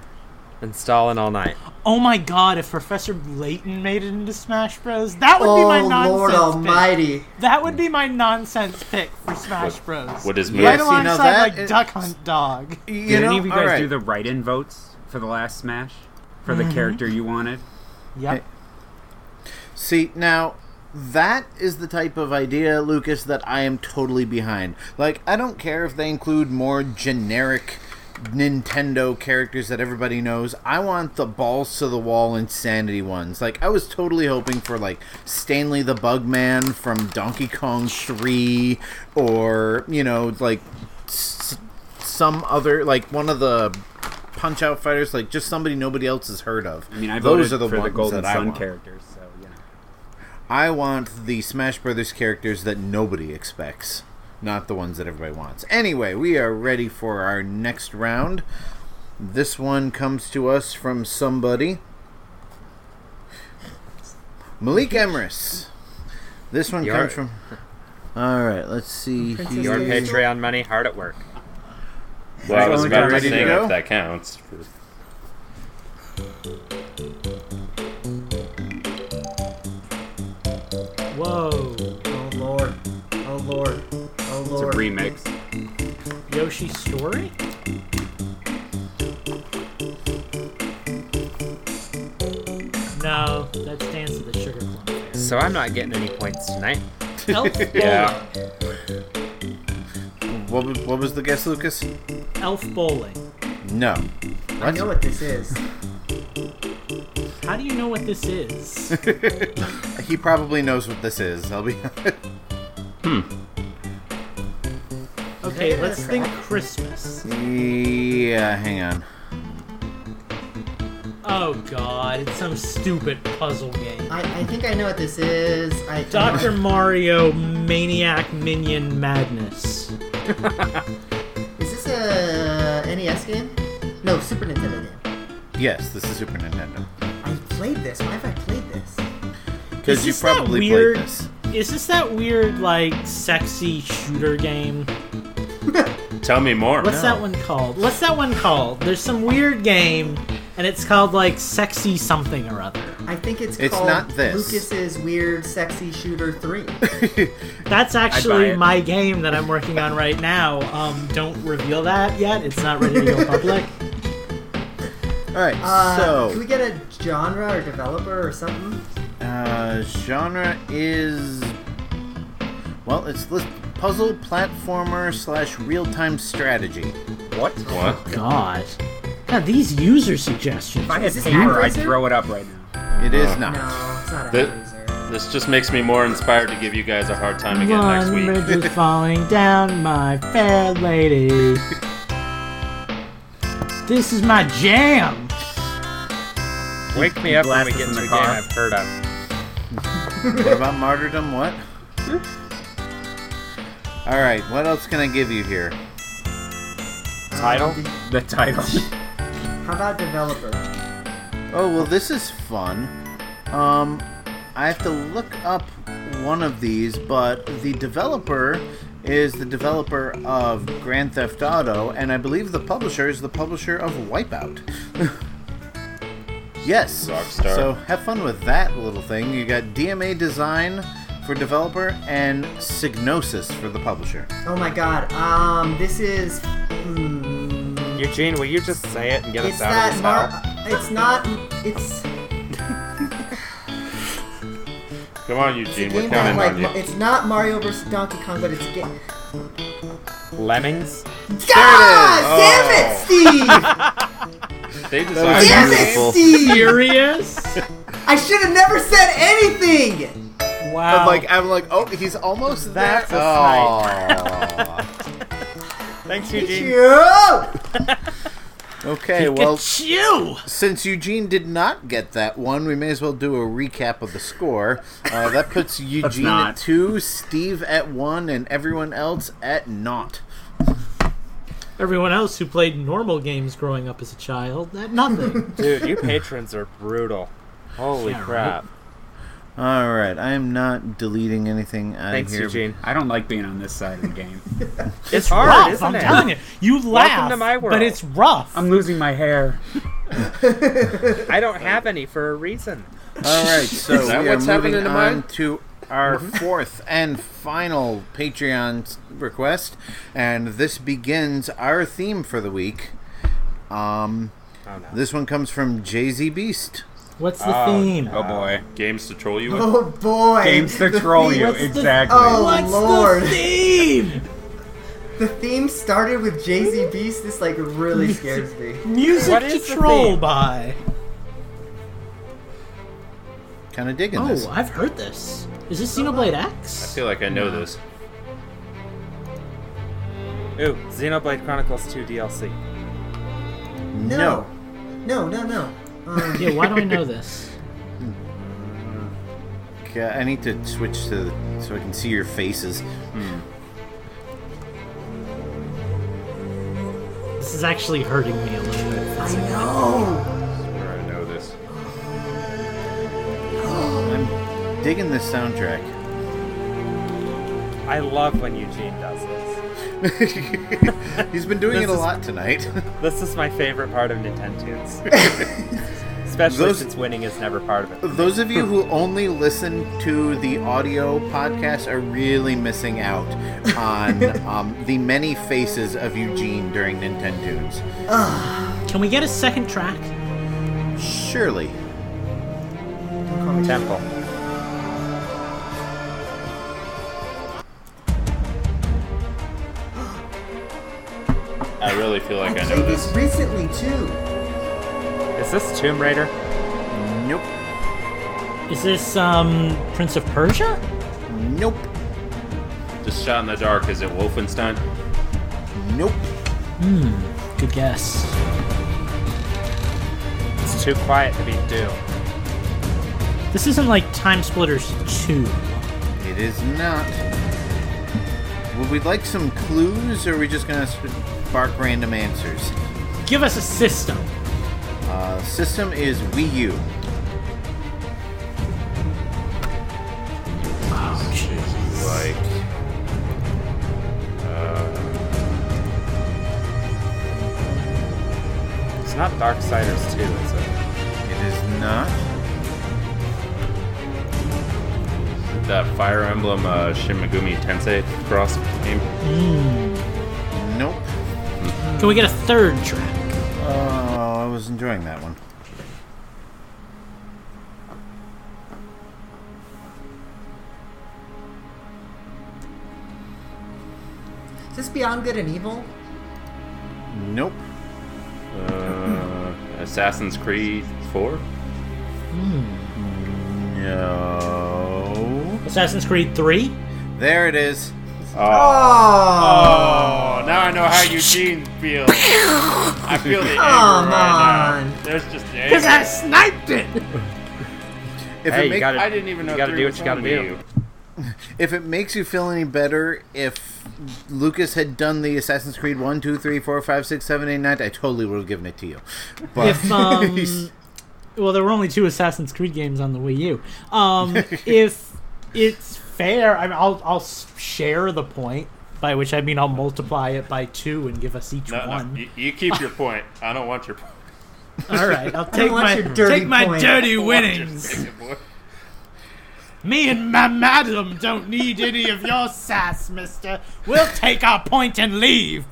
Installing all night. Oh my god, if Professor Layton made it into Smash Bros, that would be my Oh nonsense Lord pick. Almighty! That would be my nonsense pick for Smash Bros. What is Yeah, move? right see, now alongside that like is- Duck Hunt Dog. You Did know, any of you guys right. do the write-in votes for the last Smash for the mm-hmm. character you wanted? Yep. See, now that is the type of idea, Lucas, that I am totally behind. Like, I don't care if they include more generic Nintendo characters that everybody knows. I want the balls to the wall insanity ones. Like, I was totally hoping for like Stanley the Bugman from Donkey Kong 3 or, you know, like s- some other like one of the punch out fighters like just somebody nobody else has heard of. I mean, I Those voted are the for the Golden Sun characters, so you know. I want the Smash Brothers characters that nobody expects, not the ones that everybody wants. Anyway, we are ready for our next round. This one comes to us from somebody. Malik Emrys. This one Your- comes from. All right, let's see. Princess here. Your Daisy. Patreon money hard at work. Well, I was Only about to say if that counts. Whoa. Oh Lord! Oh Lord! Oh lord. It's a remix. Yoshi Story? No, that's Dance of the Sugar Plum So I'm not getting any points tonight. Elf Yeah. What, was- what was the guess, Lucas? Elf Bowling. No. I know what this is. How do you know what this is? He probably knows what this is. I'll be. hmm. Okay, let's think? Christmas. yeah, hang on. Oh god, it's some stupid puzzle game. I, I think I know what this is. I Dr. Mario Maniac Minion Madness. Is this a NES game? No, Super Nintendo game. Yes, this is Super Nintendo. I played this. Why have I played this? Because you this probably weird- played this. Is this that weird, like, sexy shooter game? Tell me more. What's that one called? What's that one called? There's some weird game, and it's called, like, Sexy Something or Other. I think it's, It's called not this. Lucas's Weird Sexy Shooter 3. That's actually my game that I'm working on right now. Um, don't reveal that yet. It's not ready to go public. All right, Uh, so can we get a genre or developer or something? Uh, genre is well, it's list puzzle platformer slash real time strategy. What? What? God. God, these user suggestions. If I had Is paper, I'd throw it up right now. It is not. No, it's not The- Actraiser. This just makes me more inspired to give you guys a hard time again next One week. bridge is falling down, my fair lady. This is my jam. Wake me up when we get in to the car. game I've heard of. What about martyrdom? What? All right, what else can I give you here? Title? The title. How about developer? Oh well, this is fun. Um, I have to look up one of these, but the developer is the developer of Grand Theft Auto, and I believe the publisher is the publisher of Wipeout. yes. Rockstar. So have fun with that little thing. You got DMA Design for developer and Psygnosis for the publisher. Oh my god. Um, this is. Mm, Eugene, will you just say it and get it's us out of that this Mar. hell? It's not. It's. Come on, It's Eugene, we're game that counting like. on you. It's not Mario vs Donkey Kong, but it's. Ga- Lemmings? God Oh. damn it, Steve! They was designed damn beautiful. it, Steve! Furious? I should have never said anything. Wow. I'm like, I'm like, oh, he's almost That's there. a Aw. Thanks, Eugene. You. Okay, well, you! since Eugene did not get that one, we may as well do a recap of the score. Uh, that puts Eugene at two, Steve at one, and everyone else at naught. Everyone else who played normal games growing up as a child, that nothing. Dude, you patrons are brutal. Holy Yeah, right? Crap. All right, I am not deleting anything out Thanks, of here. Eugene. I don't like being on this side of the game. It's hard, rough, isn't I'm it? telling you. You laugh, to my world. but it's rough. I'm losing my hair. I don't have any for a reason. All right, so Is that we are what's happening moving to on mine? to our fourth and final Patreon request, and this begins our theme for the week. Um, Oh no. this one comes from Jay Z Beast. What's the oh, theme? Oh boy. games to troll you with. Oh boy. Games to The troll theme- you, What's the- exactly. Oh What's lord. the theme? The theme started with Jay Z Beast. This like really scares me. Music What to is troll theme? by. Kind of digging Oh, this. Oh, I've heard this. Is this Xenoblade X? I feel like I know this. Ooh, Xenoblade Chronicles 2 DLC. No. No, no, no. Um, Yeah, why do I know this? Okay, I need to switch to so I can see your faces. This is actually hurting me a little bit. I know. Where I know this. I'm digging this soundtrack. I love when Eugene does this. He's been doing This it a is- lot tonight. This is my favorite part of Nintendo's. Especially Those- since winning is never part of it. Those of you who only listen to the audio podcast are really missing out on um, the many faces of Eugene during Nintendo's. Can we get a second track? Surely. Temple. I really feel like I I know this. this recently too. Is this Tomb Raider? Nope. Is this um Prince of Persia? Nope. Just shot in the dark. Is it Wolfenstein? Nope. Hmm. Good guess. It's too quiet to be Doom. This isn't like Time Splitters 2. It is not. Would we like some clues, or are we just gonna spark random answers? Give us a system. Uh, system is Wii U. Oh, jeez. Like. It's not Darksiders 2, is it? It is not. that Fire Emblem uh, Shin Megami Tensei cross game. Nope. Can we get a third track? Oh, I was enjoying that one. Is this Beyond Good and Evil? Nope. Uh, Assassin's Creed 4? No. Assassin's Creed 3? There it is. Oh, now I know how Eugene feels. I feel the anger Come right on. now. There's just Because I anger. sniped it! If Hey, it you make- gotta- I didn't even know You gotta three do was what you gotta on do. U. if it makes you feel any better, if Lucas had done the Assassin's Creed 1, 2, 3, 4, 5, 6, 7, 8, 9, I totally would have given it to you. But If, um. well, there were only two Assassin's Creed games on the Wii U. Um, if it's fair, I mean, I'll, I'll share the point, by which I mean I'll multiply it by two and give us each No, no, one. you, you keep your point. I don't want your point. All right, I'll take want my, your dirty take my point. dirty I want your winnings. Me and my madam don't need any of your sass, mister. We'll take our point and leave.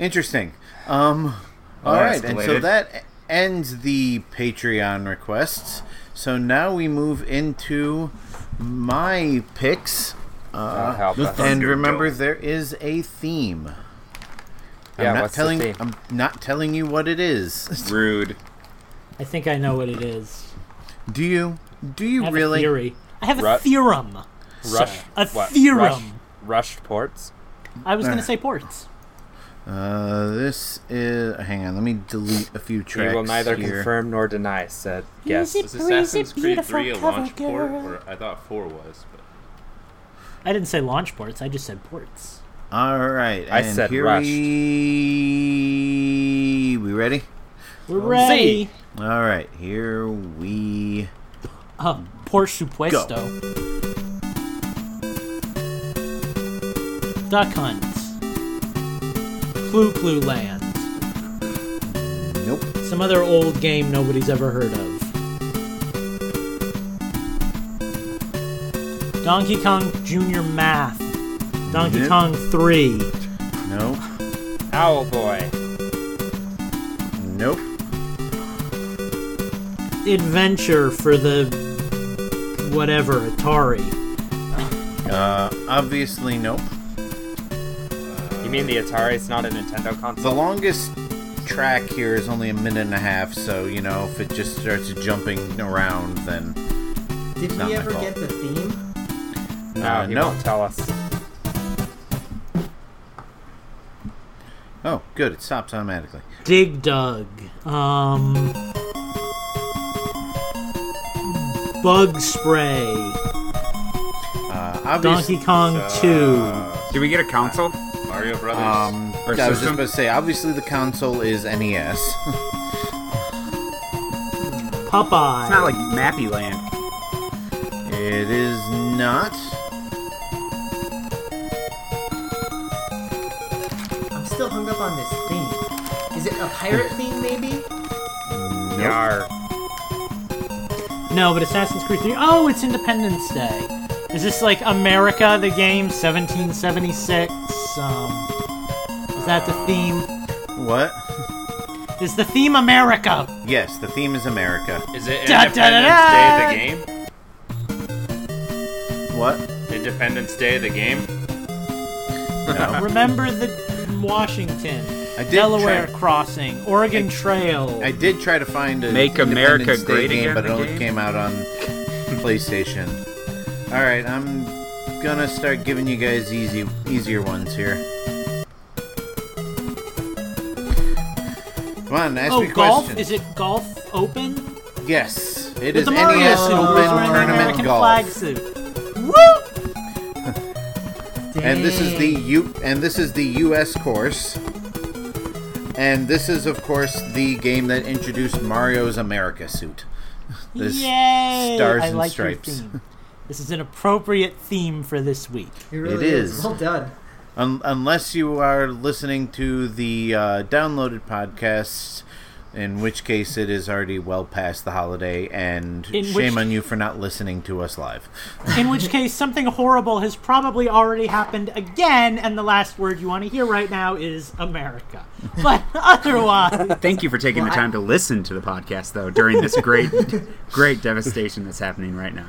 Interesting. Um, all Well, right, and so that ends the Patreon requests. So now we move into my picks. Uh, help the us. thunder- and remember, there is a theme. I'm Yeah, not what's the telling. theme? I'm not telling you what it is. Rude. I think I know what it is. Do you? Do I you have really? a theory. I have a Ru- theorem. Rush. sir. A what? theorem. Rush, rushed ports. I was going to say ports. Uh, this is. Hang on, let me delete a few tracks. You will neither here. confirm nor deny said guess. Easy Is breezy, Assassin's Creed 3 a cover launch port? Or I thought 4 was. But I didn't say launch ports. I just said ports. All right, I and said here rushed. we we ready? We're ready. All right, here we Uh, por supuesto. Duck Hunt. Clu Clu Land. nope. Some other old game nobody's ever heard of. Donkey Kong Junior Math. Donkey Yep. Kong 3. Nope. Owl boy. Nope. Adventure for the whatever Atari. Uh, obviously nope. You mean the Atari? It's not a Nintendo console. The longest track here is only a minute and a half, so you know if it just starts jumping around, then Did Not we my ever fault. get the theme? no, uh, he no. won't tell us. oh, good, it stops automatically. Dig Dug. Um. Bug Spray. Uh, Donkey Kong uh, 2. Do we get a console? Mario Brothers. um, Or I was just system? about to say, obviously the console is NES. Popeye. It's not like Mappy Land. it is not. I'm still hung up on this theme. Is it a pirate theme, maybe? Yar. No, but Assassin's Creed 3. Oh, it's Independence Day. Is this like America, the game, 1776? Um, is that the theme? What? Is the theme America? Yes, the theme is America. Is it Da, Independence da, da, da. Day the game? What? Independence Day of the game? No. Remember the Washington, I did Delaware try- Crossing, Oregon Trail. I did try to find a Make America Independence Day Great game, Again but it the only game? came out on PlayStation. All right, I'm gonna start giving you guys easy, easier ones here. Come on, ask oh, me golf? questions. Is it Golf Open? Yes, it With is NES suit, Open the Tournament American Golf. flag suit. Woo! and this is the U and this is the US course. And this is of course the game that introduced Mario's America suit. This Yay! stars I and like stripes. Your theme. This is an appropriate theme for this week. It really It is. is. Well done. Un- unless you are listening to the uh, downloaded podcasts, In which case, it is already well past the holiday, and In shame which- on you for not listening to us live. In which case, something horrible has probably already happened again, and the last word you want to hear right now is America. But otherwise, Thank you for taking Well, the I- time to listen to the podcast, though, during this great, great devastation that's happening right now.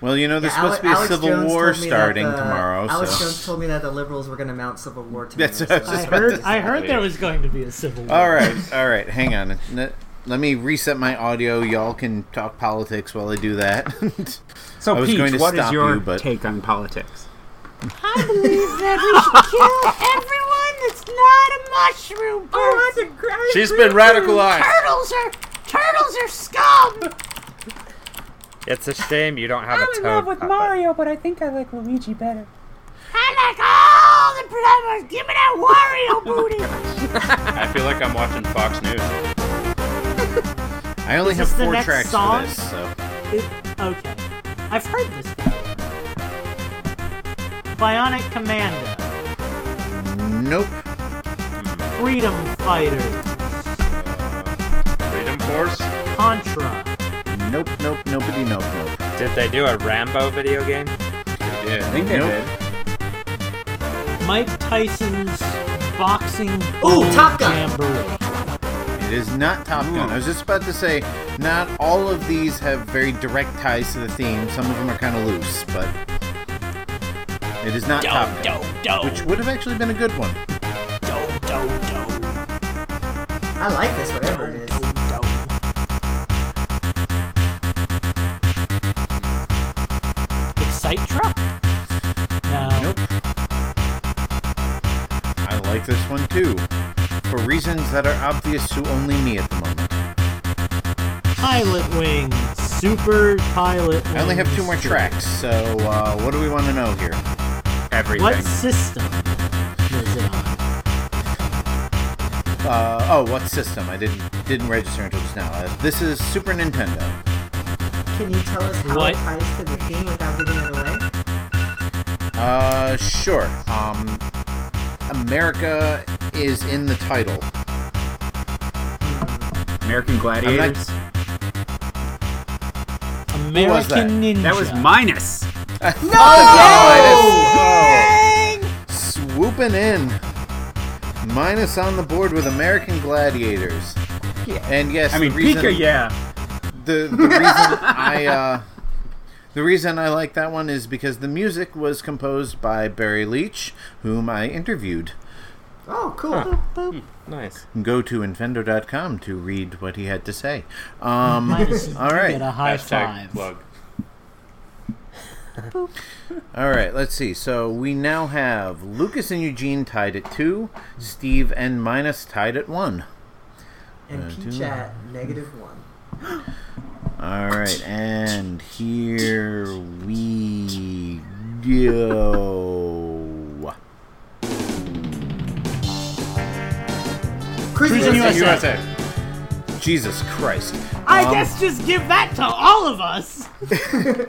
Well, you know, there's Yeah, supposed to be a Alex civil Jones war told me that starting the- tomorrow. Alex so. Jones told me that the liberals were going to mount civil war tomorrow. That's what I so- I heard I heard there was going to be a civil war. All right, all right. Hang on. N- Let me reset my audio. Y'all can talk politics while I do that. So, I was Peach, going to what is stop your you, but- take on politics? I believe that we should kill everyone that's not a mushroom oh, person. She's been radicalized. Turtles are turtles are scum. It's a shame you don't have I'm a toad puppet. Mario, but I think I like Luigi better. I like all the products. Give me that Wario booty. I feel like I'm watching Fox News. I only Is have four tracks song? for this, so It- okay, I've heard this before. Bionic Commando, nope. Freedom Fighter, Freedom Force. Contra. Nope, nope, nobody, nope, nope. Did they do a Rambo video game? Yeah. I think they Nope. did. Mike Tyson's boxing Ooh, Top Gun. Jamboree. It is not Top Gun. I was just about to say, not all of these have very direct ties to the theme. Some of them are kind of loose, but it is not Top Gun, which would have actually been a good one. I like this, whatever it is. Excite Truck? No. Nope. I like this one too, for reasons that are obvious to only me at the moment. Pilot Wings. Super Pilot Wings. I only have two more tracks, so uh, what do we want to know here? Everything. What system is it on? Uh, oh, what system? I didn't didn't register until just now. Uh, this is Super Nintendo. Can you tell us how What? it ties to the theme without giving it away? Uh, sure. Um, America is in the title. American Gladiators. American Ninja. That was minus. Oh! Swooping in. Minus on the board with American Gladiators. Yeah. And yes, I mean, reason, Pika, yeah. the, the reason I uh, the reason I like that one is because the music was composed by Barry Leitch, whom I interviewed. Oh, cool. Nice. Go to infendo.com to read what he had to say. Um, all right. Get a high Hashtag five. plug. All right, let's see. So we now have Lucas and Eugene tied at two, Steve and Minus tied at one. And Uh, Peach two. at negative one. All right, and here we go. Cruis'n USA. USA. Jesus Christ! I Um, guess just give that to all of us.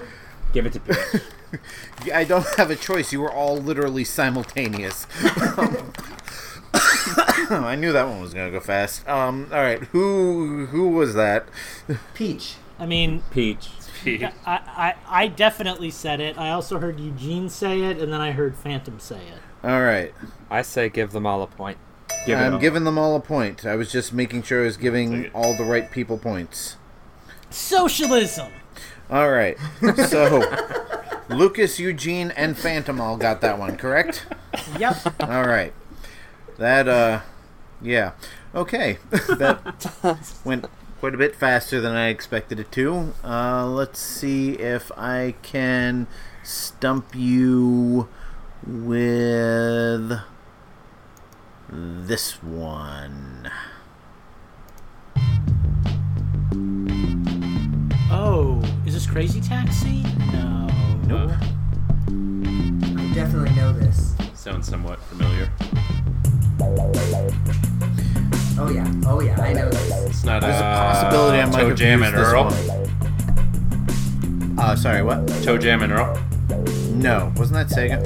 Give it to Peach. I don't have a choice. You were all literally simultaneous. I knew that one was gonna go fast. Um, all right, who who was that? Peach. I mean, Peach. Peach. I, I, I definitely said it. I also heard Eugene say it, and then I heard Phantom say it. All right, I say give them all a point. Give I'm all. giving them all a point. I was just making sure I was giving all the right people points. Socialism. All right. So, Lucas, Eugene, and Phantom all got that one, correct? Yep. All right. That, uh, yeah. Okay. that went quite a bit faster than I expected it to. Uh, let's see if I can stump you with this one. Oh, is this Crazy Taxi? No. Nope. I definitely know this. Sounds somewhat familiar. Oh yeah. Oh yeah. I know this. It's not There's a uh, possibility I might Toe have Jam used and this Earl. one. Uh, sorry, what? ToeJam and Earl. No, wasn't that Sega?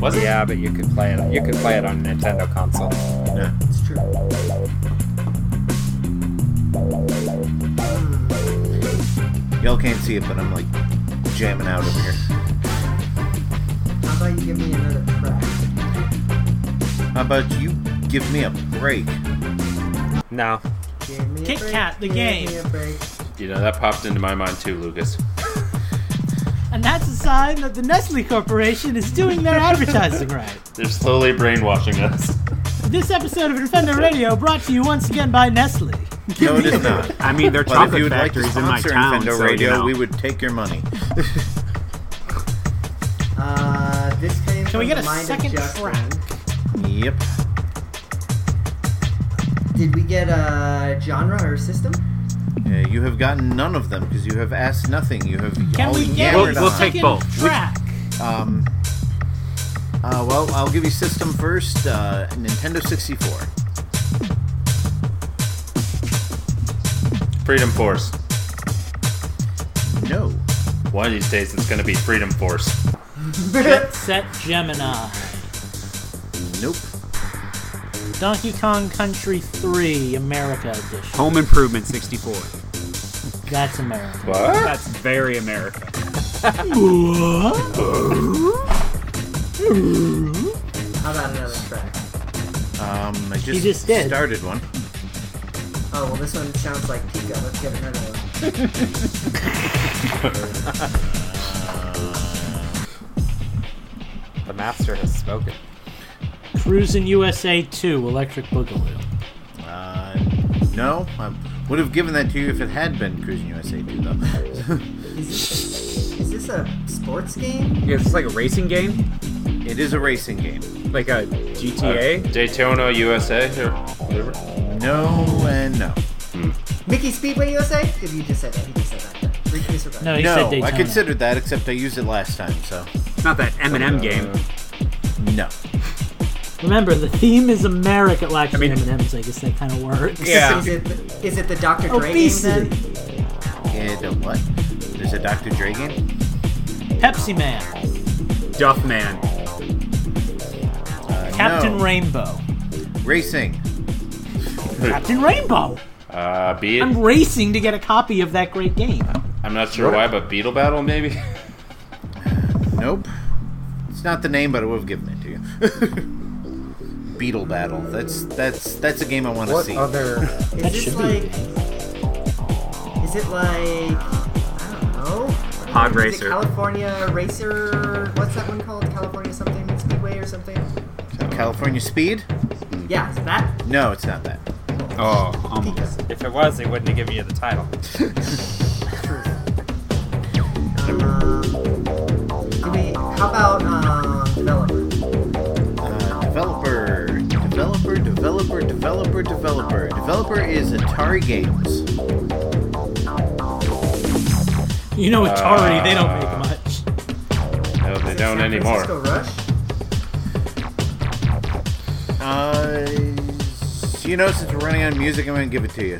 Was it? Yeah, but you could play it. You could play it on Nintendo console. Yeah, it's true. Y'all can't see it, but I'm like jamming out over here. How about you give me another crack? How about you give me a break? No. Give me a Kit break, Kat, the give me game. a break. You know, that popped into my mind too, Lucas. And that's a sign that the Nestle Corporation is doing their advertising right. They're slowly brainwashing us. This episode of Infendo Radio brought to you once again by Nestle. No, it is not. I mean, there are But if chocolate you would like to factories in my sponsor town, Infendo so Radio, you know. we would take your money. Uh, this came Can we get a second of track? Yep. Did we get a genre or system? Uh, you have gotten none of them because you have asked nothing. You have Can all we get yammered we'll, on. take second both. track? Um. Uh, well, I'll give you system first. Uh, Nintendo 64. Freedom Force. No. One of these days, it's gonna be Freedom Force. Jet Set Gemini. Nope. Donkey Kong Country 3 America Edition. Home Improvement 64. That's America. What? That's very America. How about another track? Um, I just, just did. started one. Oh well, this one sounds like Pika. Let's get another one. The master has spoken. Cruis'n USA 2 Electric Boogaloo. Uh, no. I would have given that to you if it had been Cruis'n USA 2, though. Is this, is this a sports game? Yeah, it's like a racing game, it is a racing game. like a GTA. Uh, Daytona USA or whatever. No and no. Hmm. Mickey Speedway USA? If you just said that, he just said that. Re- disregard. No, he said Daytona. I considered that, except I used it last time, so. It's not that Eminem uh, game. No. Remember, the theme is America. Well, actually, I mean- M&M's, I guess that kind of works. Yeah. Is it, the, it the Dr. Dre Obesity. game then? It, uh, what? There's a Dr. Dre game? Pepsi Man. Duff Man. Uh, Captain no. Rainbow. Racing. Captain Rainbow. Uh, Beat. I'm racing to get a copy of that great game. I'm not sure why, but Beetle Battle maybe. Nope. It's not the name, but I would have given it to you. Beetle Battle. That's that's that's a game I want to What see. other? Is That this should be. like. Is it like. I don't know. Pod Is it Racer. California Racer. What's that one called? California something? Speedway or something? California Speed? Yeah, is that? No, it's not that. Oh, almost. If it was, they wouldn't have given you the title. Um, we, how about um, developer, developer, developer, developer. Developer is Atari Games. You know, Atari, they don't Uh, make much. no, they Is don't San anymore. Francisco Rush? Uh, you know, since we're running on music, I'm gonna give it to you.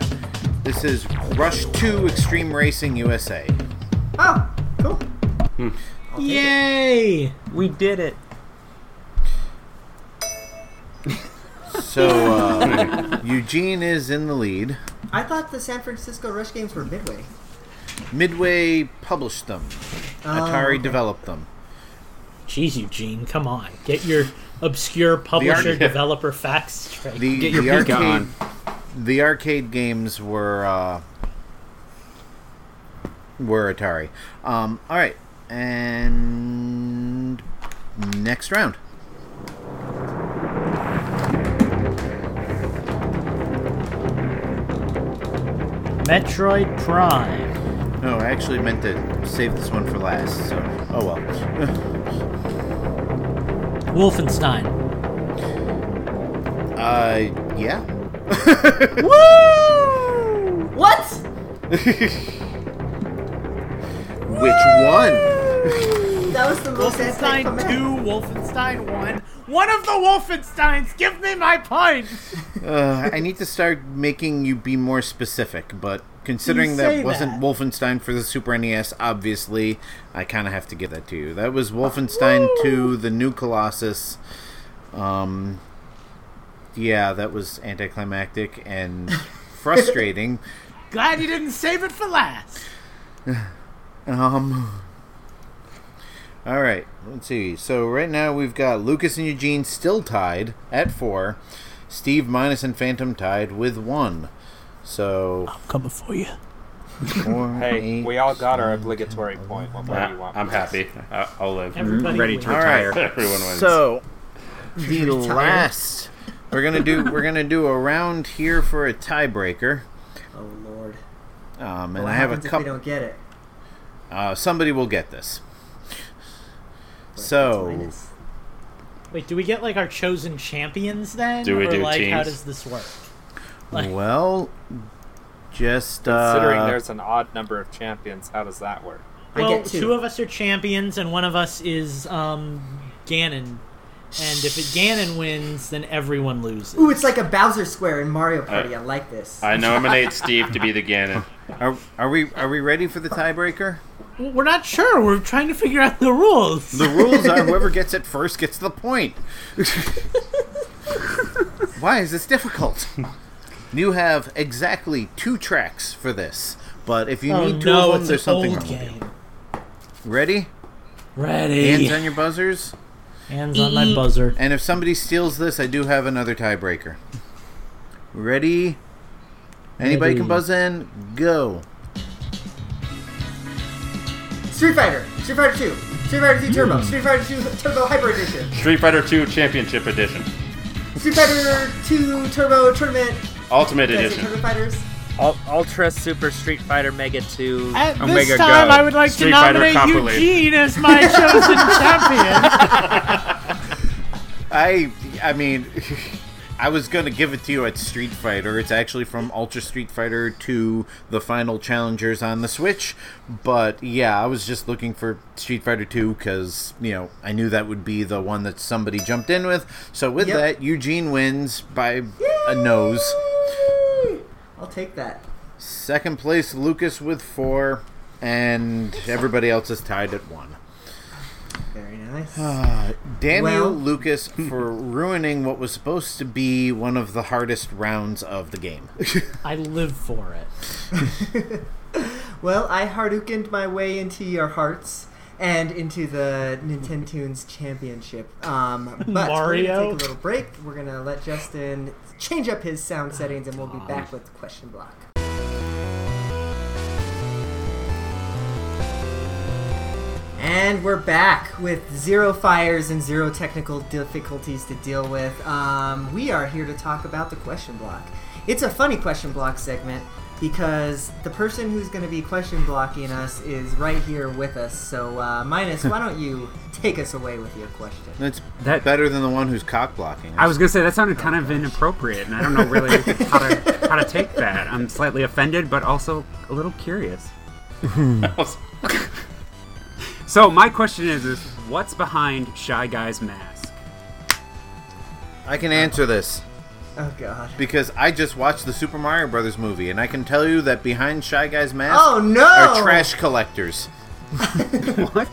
This is Rush 2 Extreme Racing USA. Oh, cool. I'll take it. Yay! We did it. So uh, Eugene is in the lead. I thought the San Francisco Rush games were Midway. Midway published them. Oh, Atari okay. developed them. Jeez, Eugene, come on. Get your obscure publisher arc- developer facts straight. The, Get your the Pika arcade, on. the arcade games were uh, were Atari. Um, all right, and next round. Metroid Prime. No, I actually meant to save this one for last. So, oh well. Wolfenstein. uh, yeah. Woo! What? Which one? That was the most Wolfenstein 2. Wolfenstein 1. One of the Wolfensteins! Give me my point! Uh, I need to start making you be more specific, but considering You that wasn't. Wolfenstein for the Super NES, obviously, I kind of have to give that to you. That was Wolfenstein 2, the new Colossus. Um, yeah, that was anticlimactic and frustrating. Glad you didn't save it for last. Um. All right. Let's see. So right now we've got Lucas and Eugene still tied at four. Steve, Minus, and Phantom tied with one. So I'm coming for you. four, Hey, eight, we all got our obligatory point. What more do you want? I'm from us? happy. I- I'll live. Everybody ready wins. to All right. retire. Everyone wins. So the last we're gonna do we're gonna do a round here for a tiebreaker. Oh lord. Um, and what I have a happens if couple. don't get it? Uh, somebody will get this. Plus So. Wait, do we get like our chosen champions then? Do we or do like how does this work? Like- well, just Considering uh, there's an odd number of champions, how does that work? I Well, get two. two of us are champions and one of us is um Ganon. And if it Ganon wins, then everyone loses. Ooh, it's like a Bowser Square in Mario Party. I like this. I nominate Steve to be the Ganon. are, are we are we ready for the tiebreaker? We're not sure. We're trying to figure out the rules. The rules are whoever gets it first gets the point. Why is this difficult? You have exactly two tracks for this, but if you oh need two no, of them, there's something wrong with you. Ready? Ready. Hands on your buzzers. Hands on my buzzer. And if somebody steals this, I do have another tiebreaker. Ready? Anybody can buzz in. Go. Street Fighter, Street Fighter 2, Street Fighter 2 Turbo, hmm. Street Fighter 2 Turbo Hyper Edition, Street Fighter 2 Championship Edition. Street Fighter 2 Turbo Tournament. Ultimate Did I say Edition. Tournament Fighters. Ultra Super Street Fighter Mega 2. At this Omega time, Go. I would like Street to nominate Copperly. Eugene as my chosen champion. I I mean I was gonna give it to you at Street Fighter. It's actually from Ultra Street Fighter to the final challengers on the Switch. But yeah, I was just looking for Street Fighter 2 because you know I knew that would be the one that somebody jumped in with. So with Yep. that, Eugene wins by a nose. I'll take that. Second place, Lucas with four, and everybody else is tied at one. Very nice. Daniel Well- Lucas for ruining what was supposed to be one of the hardest rounds of the game. I live for it. Well, I Harukened my way into your hearts and into the Nintendo's championship. Um, but we're Mario? gonna take a little break. We're gonna let Justin change up his sound settings, and we'll be back with question block. And we're back with zero fires and zero technical difficulties to deal with. Um, we are here to talk about the question block. It's a funny question block segment because the person who's going to be question blocking us is right here with us. So, uh, Minus, why don't you take us away with your question? That's That- better than the one who's cock blocking. Us. I was gonna say that sounded kind of inappropriate, and I don't know really how to how to take that. I'm slightly offended, but also a little curious. So my question is: Is what's behind Shy Guy's mask? I can answer this Oh, God. because I just watched the Super Mario Brothers movie, and I can tell you that behind Shy Guy's mask Oh, no! are trash collectors. What?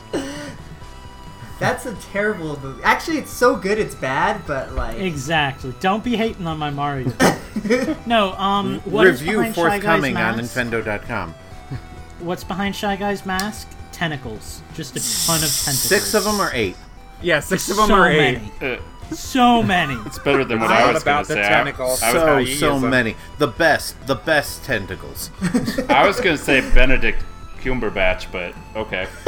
That's a terrible movie. Actually, it's so good it's bad, but, like. Exactly. Don't be hating on my Mario. no, um, what is Review behind Shy Guy's forthcoming on? Infendo.com. What's behind Shy Guy's mask? Tentacles. Just a ton of tentacles. Six of them or eight? Yeah, six of them so are eight. many. Uh, So many. it's better than what It's I was going about to the say. I- tentacles. I, was, So how so use 'em. many. The best, the best tentacles. I was going to say Benedict Cumberbatch, but okay.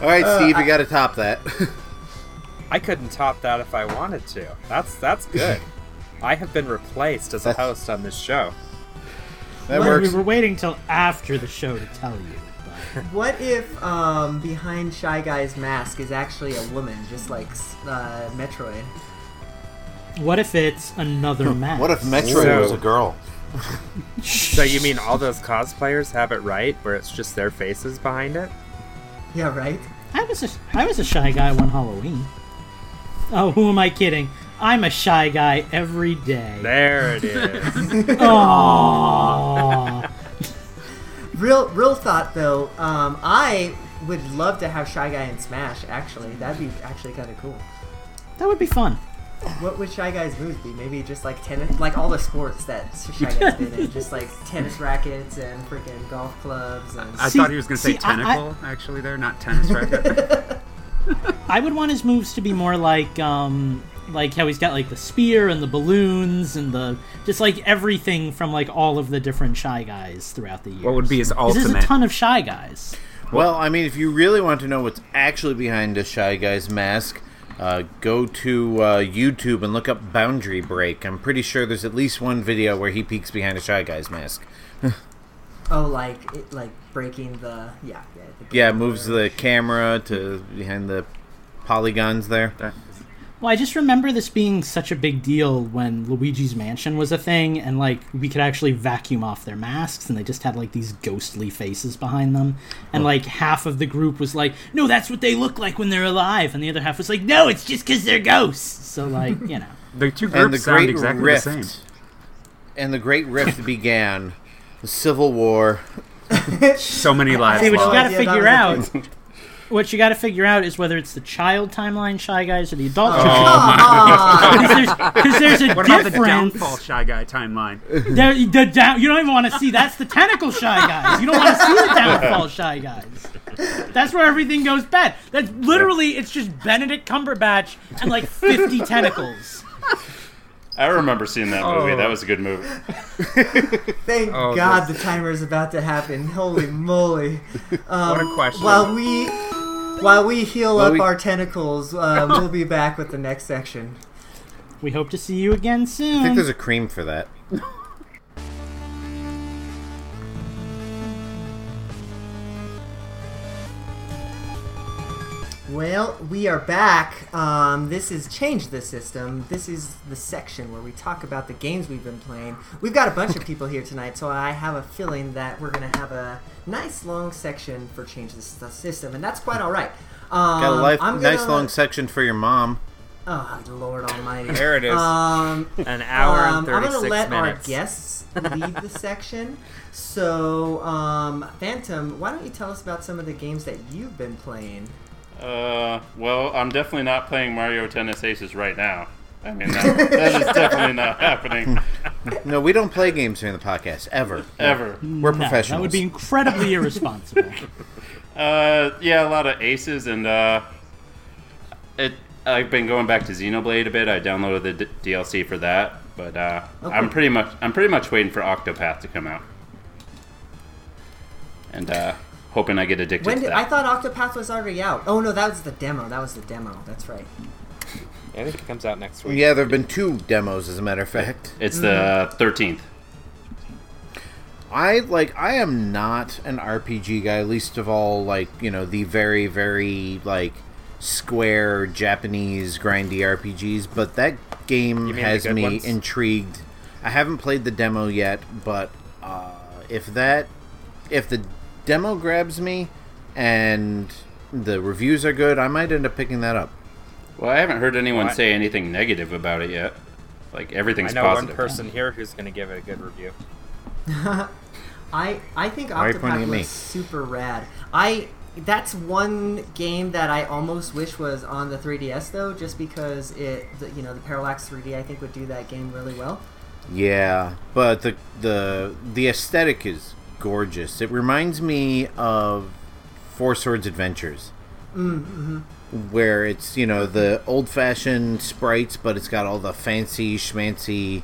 All right, Steve, you got to top that. I couldn't top that if I wanted to. That's that's good. I have been replaced as a That's- host on this show. That Well, works. We were waiting till after the show to tell you. but- What if um, behind Shy Guy's mask is actually a woman, just like uh, Metroid? What if it's another mask? What if Metroid So- was a girl? So you mean all those cosplayers have it right, where it's just their faces behind it? Yeah, right. I was a, I was a shy guy one Halloween. Oh, who am I kidding? I'm a shy guy every day. There it is. Aww. Real, real thought though. Um, I would love to have Shy Guy in Smash. Actually, that'd be actually kind of cool. that would be fun. what would Shy Guys moves be? Maybe just like tennis, like all the sports that Shy Guy's been in, just like tennis rackets and freaking golf clubs and. I See- thought he was going to say see, I- I- tentacle, actually, there, not tennis racket. I would want his moves to be more like um like how he's got like the spear and the balloons and the just like everything from like all of the different shy guys throughout the years. what would be his 'Cause There's a ton of shy guys. Well, I mean, if you really want to know what's actually behind a Shy Guy's mask, uh, go to uh, YouTube and look up Boundary Break. I'm pretty sure there's at least one video where he peeks behind a Shy Guy's mask. Oh, like it, like breaking the yeah yeah. the Yeah, moves the camera to behind the polygons there. That- Well, I just remember this being such a big deal when Luigi's Mansion was a thing, and like we could actually vacuum off their masks, and they just had like these ghostly faces behind them, and like half of the group was like, "No, that's what they look like when they're alive," and the other half was like, "No, it's just because they're ghosts." So like, you know. the two And groups the sound exactly Rift. the same. And the Great Rift began. The Civil War. So many lives See, what you got to idea figure out, was the what you got to figure out is whether it's the child timeline shy guys or the adult Oh, shy because there's, 'cause there's a What about the downfall shy guy timeline? There, the down, you don't even want to see. That's the tentacle shy guys. You don't want to see the downfall shy guys. That's where everything goes bad. That's literally it's just Benedict Cumberbatch and like 50 tentacles. I remember seeing that movie. Oh. That was a good movie. Thank Oh, God this- the timer is about to happen. Holy moly! Um, What a question. While we while we heal While up we- our tentacles, uh, we'll be back with the next section. We hope to see you again soon. I think there's a cream for that. Well, we are back. Um, this is Change the System. This is the section where we talk about the games we've been playing. We've got a bunch of people here tonight, so I have a feeling that we're going to have a nice long section for Change the System, and that's quite all right. Um, Got a life, I'm nice gonna- long section for your mom. Oh, Lord Almighty! There it is. Um, An hour um, and I'm gonna let minutes. our guests lead the section. So, um, Phantom, why don't you tell us about some of the games that you've been playing? Uh, well, I'm definitely not playing Mario Tennis Aces right now. I mean, that, that is definitely not happening No, we don't play games here in the podcast ever. ever. We're No, professionals. that would be incredibly irresponsible. Uh, yeah, a lot of aces, and uh, it. I've been going back to Xenoblade a bit. I downloaded the D- DLC for that, but uh, Okay. I'm pretty much I'm pretty much waiting for Octopath to come out, and uh, hoping I get addicted When to that. I thought Octopath was already out. Oh no, that was the demo. That was the demo. That's right. I think it comes out next week. Yeah, there have been two demos, as a matter of fact. it's the 13th. I like. I am not an RPG guy. Least of all, like you know, the very, very like square Japanese grindy RPGs. But that game You mean the has me ones? intrigued. I haven't played the demo yet, but uh, if that, if the demo grabs me, and the reviews are good, I might end up picking that up. Well, I haven't heard anyone What? say anything negative about it yet. Like everything's positive. I know positive. one person here who's going to give it a good review. I I think Why are Octopath at was super rad. I that's one game that I almost wish was on the 3DS though, just because it the, you know the Parallax 3D I think would do that game really well. Yeah, but the the the aesthetic is gorgeous. It reminds me of Four Swords Adventures, mm-hmm. where it's you know the old fashioned sprites, but it's got all the fancy schmancy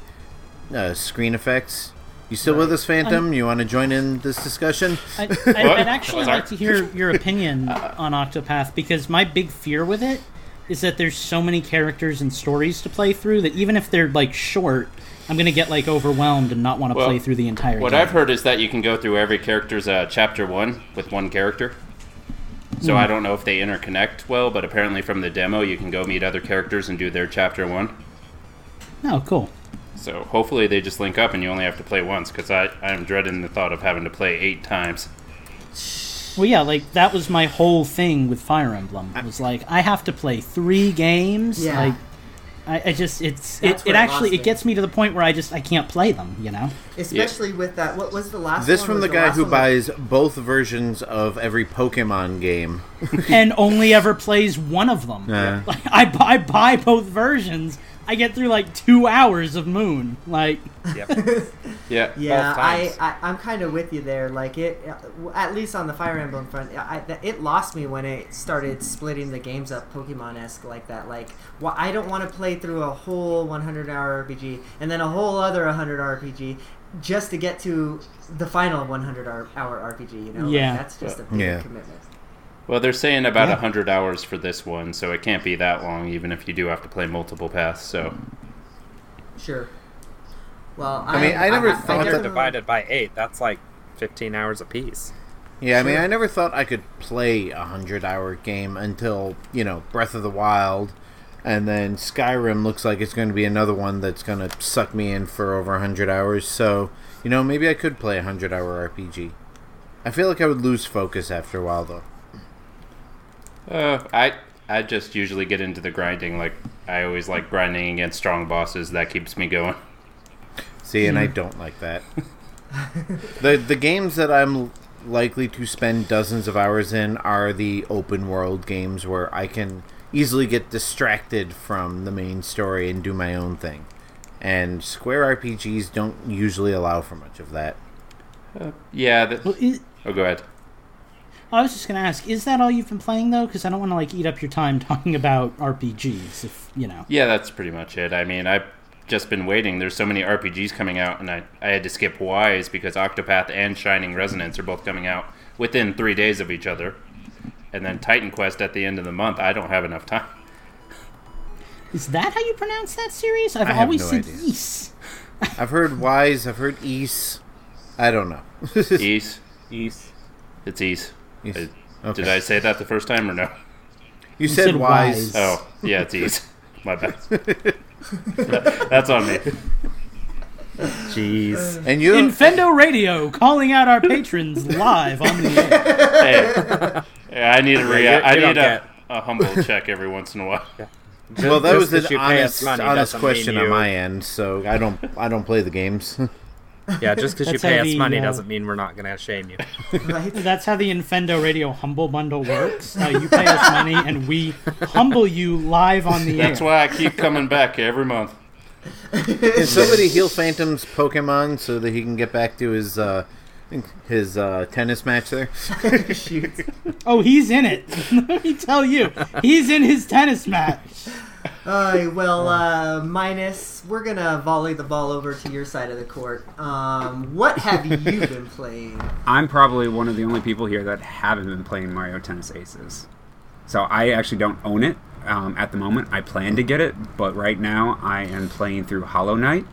uh, screen effects. You still with us, Phantom? you want to join in this discussion? I, I'd, I'd actually like to hear your opinion on Octopath because my big fear with it is that there's so many characters and stories to play through that even if they're like short, I'm gonna get like overwhelmed and not want to Well, play through the entire What game. I've heard is that you can go through every character's uh, chapter one with one character. So Hmm. I don't know if they interconnect well, but apparently from the demo you can go meet other characters and do their chapter one. Oh, cool. So hopefully they just link up and you only have to play once, because I I am dreading the thought of having to play eight times. Well, yeah, like that was my whole thing with Fire Emblem. It was like I have to play three games. Yeah. Like, I, I just it's That's it, it it actually it gets me to the point where I just I can't play them. You know. Especially with that. What was the last? This one? from Was the guy who one buys both versions of every Pokemon game. and only ever plays one of them. Yeah. Like I buy, I buy both versions. I get through like two hours of Moon. Like, Yep. Yeah. Yeah, I, I, I'm kind of with you there. Like it, uh, at least on the Fire Emblem front, I, it lost me when it started splitting the games up Pokemon esque like that. Like, wh- I don't want to play through a whole 100 hour RPG and then a whole other 100 hour RPG just to get to the final 100 hour hour RPG. You know, Like, that's just a big Yeah. commitment. Well, they're saying about a Yeah. 100 hours for this one, so it can't be that long, even if you do have to play multiple paths. So, Sure. Well, I mean, I never thought They're that- divided by eight. That's like 15 hours apiece. Yeah, I mean, I never thought I could play a hundred hour game until you know Breath of the Wild, and then Skyrim looks like it's going to be another one that's going to suck me in for over a hundred hours. So you know, maybe I could play a hundred hour RPG. I feel like I would lose focus after a while, though. Uh, I I just usually get into the grinding. Like I always like grinding against strong bosses. That keeps me going. See, and I don't like that. the the games that I'm likely to spend dozens of hours in are the open world games where I can easily get distracted from the main story and do my own thing. And Square RPGs don't usually allow for much of that. Yeah. That, well, is, oh, go ahead. I was just gonna ask, is that all you've been playing though? Because I don't want to like eat up your time talking about RPGs. If you know. Yeah, that's pretty much it. I mean, I've just been waiting. There's so many RPGs coming out, and I, I had to skip Wise because Octopath and Shining Resonance are both coming out within three days of each other. And then Titan Quest at the end of the month. I don't have enough time. Is that how you pronounce that series? I've I have always no said idea. East. I've heard Wise, I've heard East. I don't know. Ease. East. It's Ease. East. I- Okay. Did I say that the first time or no? You said, said Wise. Wise. Oh, yeah, it's Ease. My bad. That's on me. Jeez. And you Infendo Radio calling out our patrons live on the air. Hey, yeah, I need a rea- you- I need a, a humble check every once in a while. well, that was Just 'cause an honest, money honest question on my end. So I don't, I don't play the games. Yeah, just because you pay us the, money uh, doesn't mean we're not going to shame you. Right? That's how the Infendo Radio Humble Bundle works. Uh, you pay us money and we humble you live on the That's air. why I keep coming back every month. Can somebody heal Phantom's Pokemon so that he can get back to his uh, his uh, tennis match there? Shoot. Oh, he's in it. Let me tell you, he's in his tennis match. Uh, well, uh, minus, we're gonna volley the ball over to your side of the court. Um, what have you been playing? I'm probably one of the only people here that haven't been playing Mario Tennis Aces. So I actually don't own it um, at the moment. I plan to get it, but right now I am playing through Hollow Knight,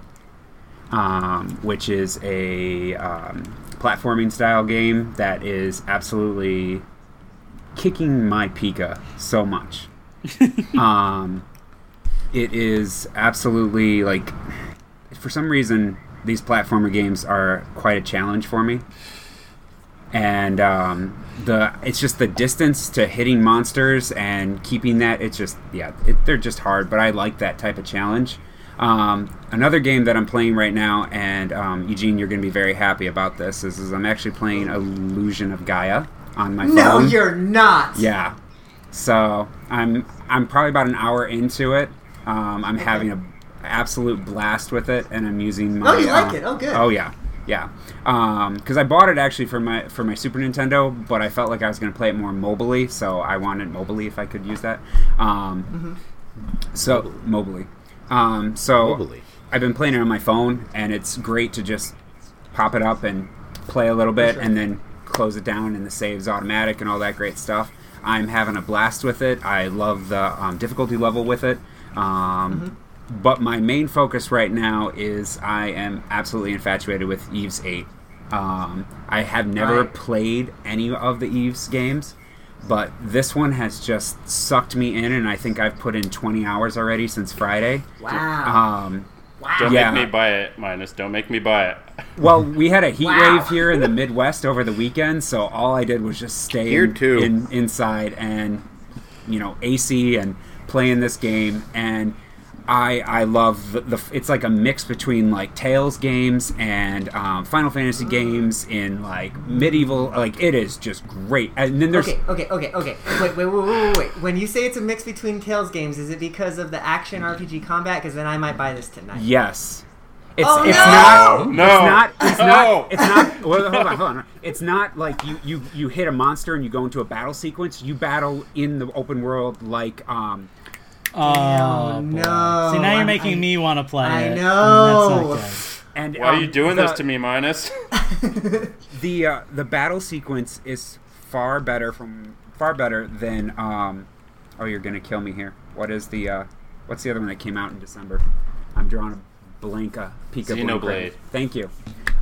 um, which is a um, platforming style game that is absolutely kicking my Pika so much. um, it is absolutely like for some reason these platformer games are quite a challenge for me and um, the it's just the distance to hitting monsters and keeping that it's just yeah it, they're just hard but i like that type of challenge um, another game that i'm playing right now and um, eugene you're going to be very happy about this is, is i'm actually playing illusion of gaia on my phone. No, you're not. yeah. So I'm I'm probably about an hour into it. Um, I'm having a absolute blast with it, and I'm using my. Oh, you like uh, it? Oh, good. Oh yeah, yeah. Because I bought it actually for my for my Super Nintendo, but I felt like I was going to play it more mobily, so I wanted mobily if I could use that. Um, So mobily. Um, so Mobily. I've been playing it on my phone, and it's great to just pop it up and play a little bit, sure. and then close it down, and the save's automatic and all that great stuff. I'm having a blast with it. I love the um, difficulty level with it. Um, But my main focus right now is I am absolutely infatuated with Ys 8. Um, I have never Right. played any of the Ys games, but this one has just sucked me in, and I think I've put in 20 hours already since Friday. Wow. Um, wow. Don't Yeah. make me buy it, minus. Don't make me buy it. well, we had a heat Wow. wave here in the Midwest over the weekend, so all I did was just stay Here in, too. in- inside and you know AC and playing this game. And I I love the, the it's like a mix between like Tales games and um, Final Fantasy games in like medieval like it is just great. And then there's Okay, okay, okay, okay. Wait, wait, wait, wait, wait, wait. When you say it's a mix between Tales games, is it because of the action RPG combat? Because then I might buy this tonight. yes. It's, Oh, it's no! not No. it's not it's No. not it's not well, hold on hold on it's not like you, you you hit a monster and you go into a battle sequence you battle in the open world like um Oh, no. See, now you're making I'm- me want to play I it. know. That's not and Why are um, you doing the- this to me, Minus? the uh, the battle sequence is far better from far better than um oh you're gonna kill me here what is the uh what's the other one that came out in december i'm drawing a blank uh Pika Blink Xenoblade. right. thank you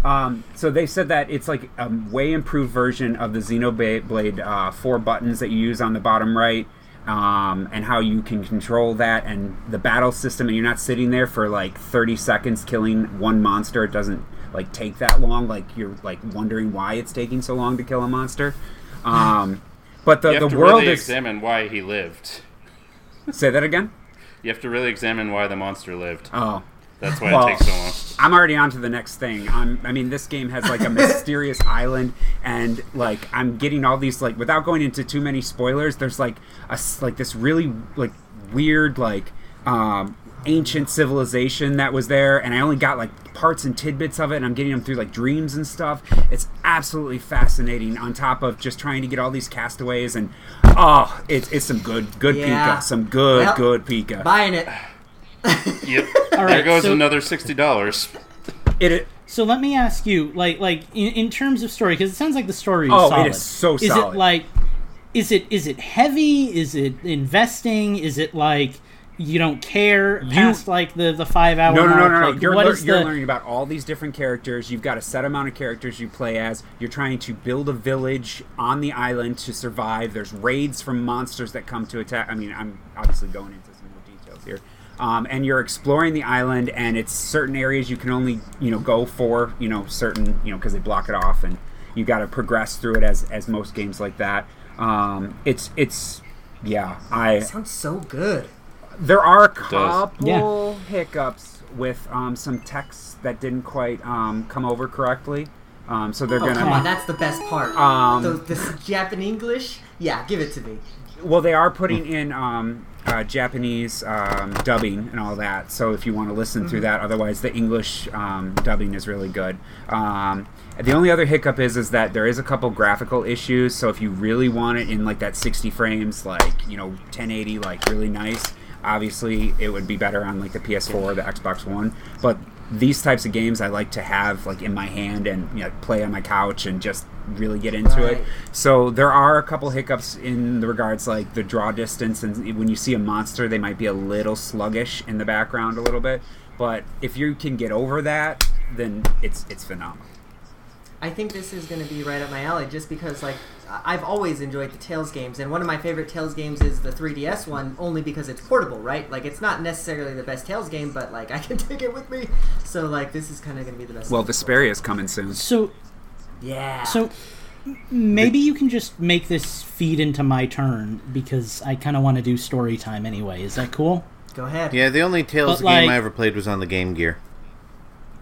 um, so they said that it's like a way improved version of the Xenoblade uh, four buttons that you use on the bottom right, um, and how you can control that and the battle system, and you're not sitting there for like 30 seconds killing one monster. It doesn't like take that long. Like you're like wondering why it's taking so long to kill a monster. Um, but the you have the to world really is examine why he lived. say that again. You have to really examine why the monster lived. Oh, That's why Well, it takes so long. I'm already on to the next thing. I'm, I mean, this game has like a mysterious island, and like I'm getting all these like without going into too many spoilers. There's like a like this really like weird like um, ancient civilization that was there, and I only got like parts and tidbits of it, and I'm getting them through like dreams and stuff. It's absolutely fascinating. On top of just trying to get all these castaways, and oh, it's it's some good good Yeah. Pika, some good Well, good Pika. Buying it. Yep. All right, there goes so- another sixty dollars. It, it So let me ask you, like, like in, in terms of story, because it sounds like the story is Oh, it solid. is so Is solid. it like, is it is it heavy? Is it investing? Is it like you don't care past like the the five hour No, no, no, no, no. Like, You're, lear- you're the- learning about all these different characters. You've got a set amount of characters you play as. You're trying to build a village on the island to survive. There's raids from monsters that come to attack. I mean, I'm obviously going into some more details here. Um, and you're exploring the island, and it's certain areas you can only, you know, go for, you know, certain, you know, because they block it off, and you got to progress through it as as most games like that. Um, it's it's yeah, I Sounds so good. there are a does. couple hiccups with um, some texts that didn't quite um, come over correctly. Um, so they're Oh, gonna. come on, that's the best part. Um, Those, this Japanese English? Yeah, give it to me. Well, they are putting in um, uh, Japanese um, dubbing and all that. So if you want to listen through that, otherwise the English um, dubbing is really good. Um, the only other hiccup is is that there is a couple graphical issues. So if you really want it in like that 60 frames, like you know 1080, like really nice, obviously it would be better on like the PS4 or the Xbox One. But these types of games I like to have like in my hand and you know, play on my couch and just really get into it. So there are a couple hiccups in the regards like the draw distance and when you see a monster they might be a little sluggish in the background a little bit. But if you can get over that, then it's it's phenomenal. I think this is going to be right up my alley just because, like, I- I've always enjoyed the Tales games, and one of my favorite Tales games is the 3DS one, only because it's portable, right? Like, it's not necessarily the best Tales game, but, like, I can take it with me. So, like, this is kind of going to be the best. Well, thing. is coming soon. so Yeah. so m- maybe you can just make this feed into my turn because I kind of want to do story time anyway. Is that cool? Go ahead. Yeah, the only Tales But, game like- I ever played was on the Game Gear.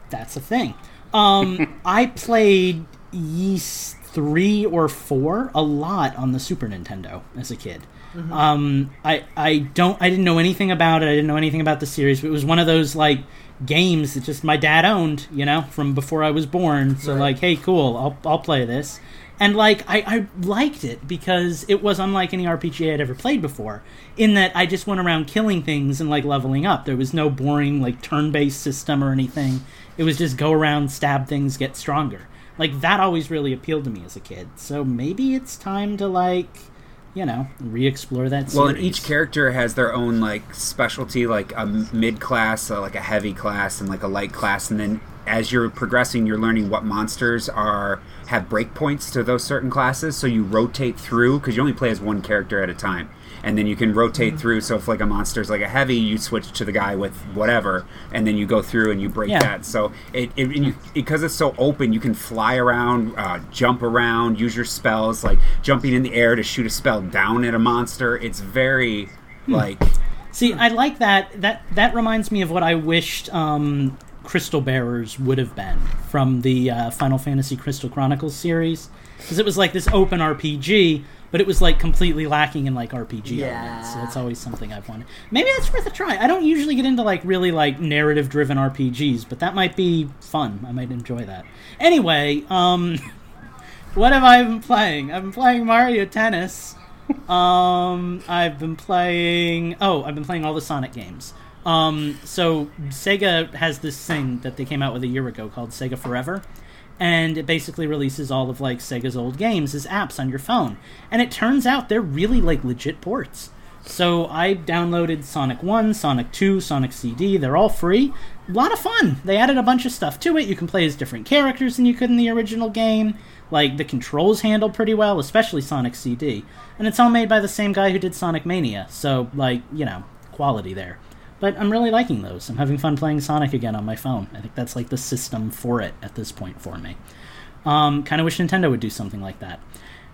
That's a thing. Um, I played Ys three or four a lot on the Super Nintendo as a kid. Um, I I don't I didn't know anything about it. I didn't know anything about the series. But it was one of those like games that just my dad owned, you know, from before I was born. So Right. like, hey, cool, I'll I'll play this. And like I, I liked it because it was unlike any RPG I'd ever played before. In that I just went around killing things and like leveling up. There was no boring like turn-based system or anything. It was just go around, stab things, get stronger. Like that always really appealed to me as a kid. So maybe it's time to like, you know, re-explore that. Series. Well, and each character has their own like specialty, like a mid class, uh, like a heavy class, and like a light class. And then as you're progressing, you're learning what monsters are have breakpoints to those certain classes. So you rotate through because you only play as one character at a time, and then you can rotate through. So if like a monster's like a heavy, you switch to the guy with whatever, and then you go through and you break Yeah. that. So it, it you, because it's so open, you can fly around, uh, jump around, use your spells, like jumping in the air to shoot a spell down at a monster. It's very like See, I like that. That that reminds me of what I wished um, Crystal Bearers would have been from the uh, Final Fantasy Crystal Chronicles series, because it was like this open RPG, but it was like completely lacking in like RPG Yeah. elements. So that's always something I've wanted. Maybe that's worth a try. I don't usually get into like really like narrative driven RPGs, but that might be fun. I might enjoy that. Anyway, um, what have I been playing? I've been playing Mario Tennis. Um, I've been playing. Oh, I've been playing all the Sonic games. Um, so Sega has this thing that they came out with a year ago called Sega Forever, and it basically releases all of like Sega's old games as apps on your phone. And it turns out they're really like legit ports. So I downloaded Sonic 1, Sonic 2, Sonic CD. They're all free. A lot of fun. They added a bunch of stuff to it. You can play as different characters than you could in the original game. Like the controls handle pretty well, especially Sonic CD. And it's all made by the same guy who did Sonic Mania. So like, you know, quality there. But I'm really liking those. I'm having fun playing Sonic again on my phone. I think that's like the system for it at this point for me. Um, kind of wish Nintendo would do something like that.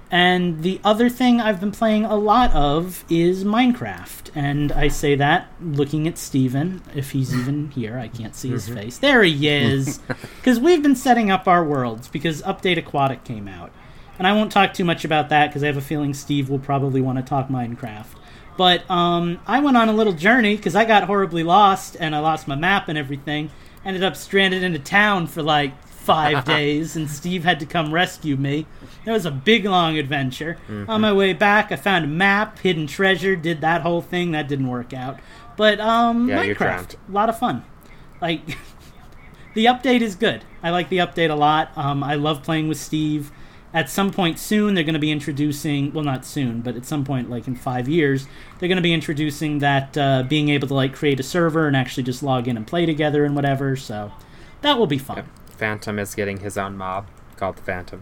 And the other thing I've been playing a lot of is Minecraft. And I say that looking at Steven, if he's even here. I can't see his face. There he is! Because we've been setting up our worlds because Update Aquatic came out. And I won't talk too much about that because I have a feeling Steve will probably want to talk Minecraft. But um, I went on a little journey because I got horribly lost and I lost my map and everything. Ended up stranded in a town for like five days, and Steve had to come rescue me. It was a big, long adventure. On my way back, I found a map, hidden treasure, did that whole thing. That didn't work out. But um, Yeah, Minecraft, a lot of fun. Like the update is good. I like the update a lot. Um, I love playing with Steve. At some point soon, they're going to be introducing. Well, not soon, but at some point, like in five years, they're going to be introducing that uh, being able to like create a server and actually just log in and play together and whatever. So that will be fun. Phantom is getting his own mob called the Phantom.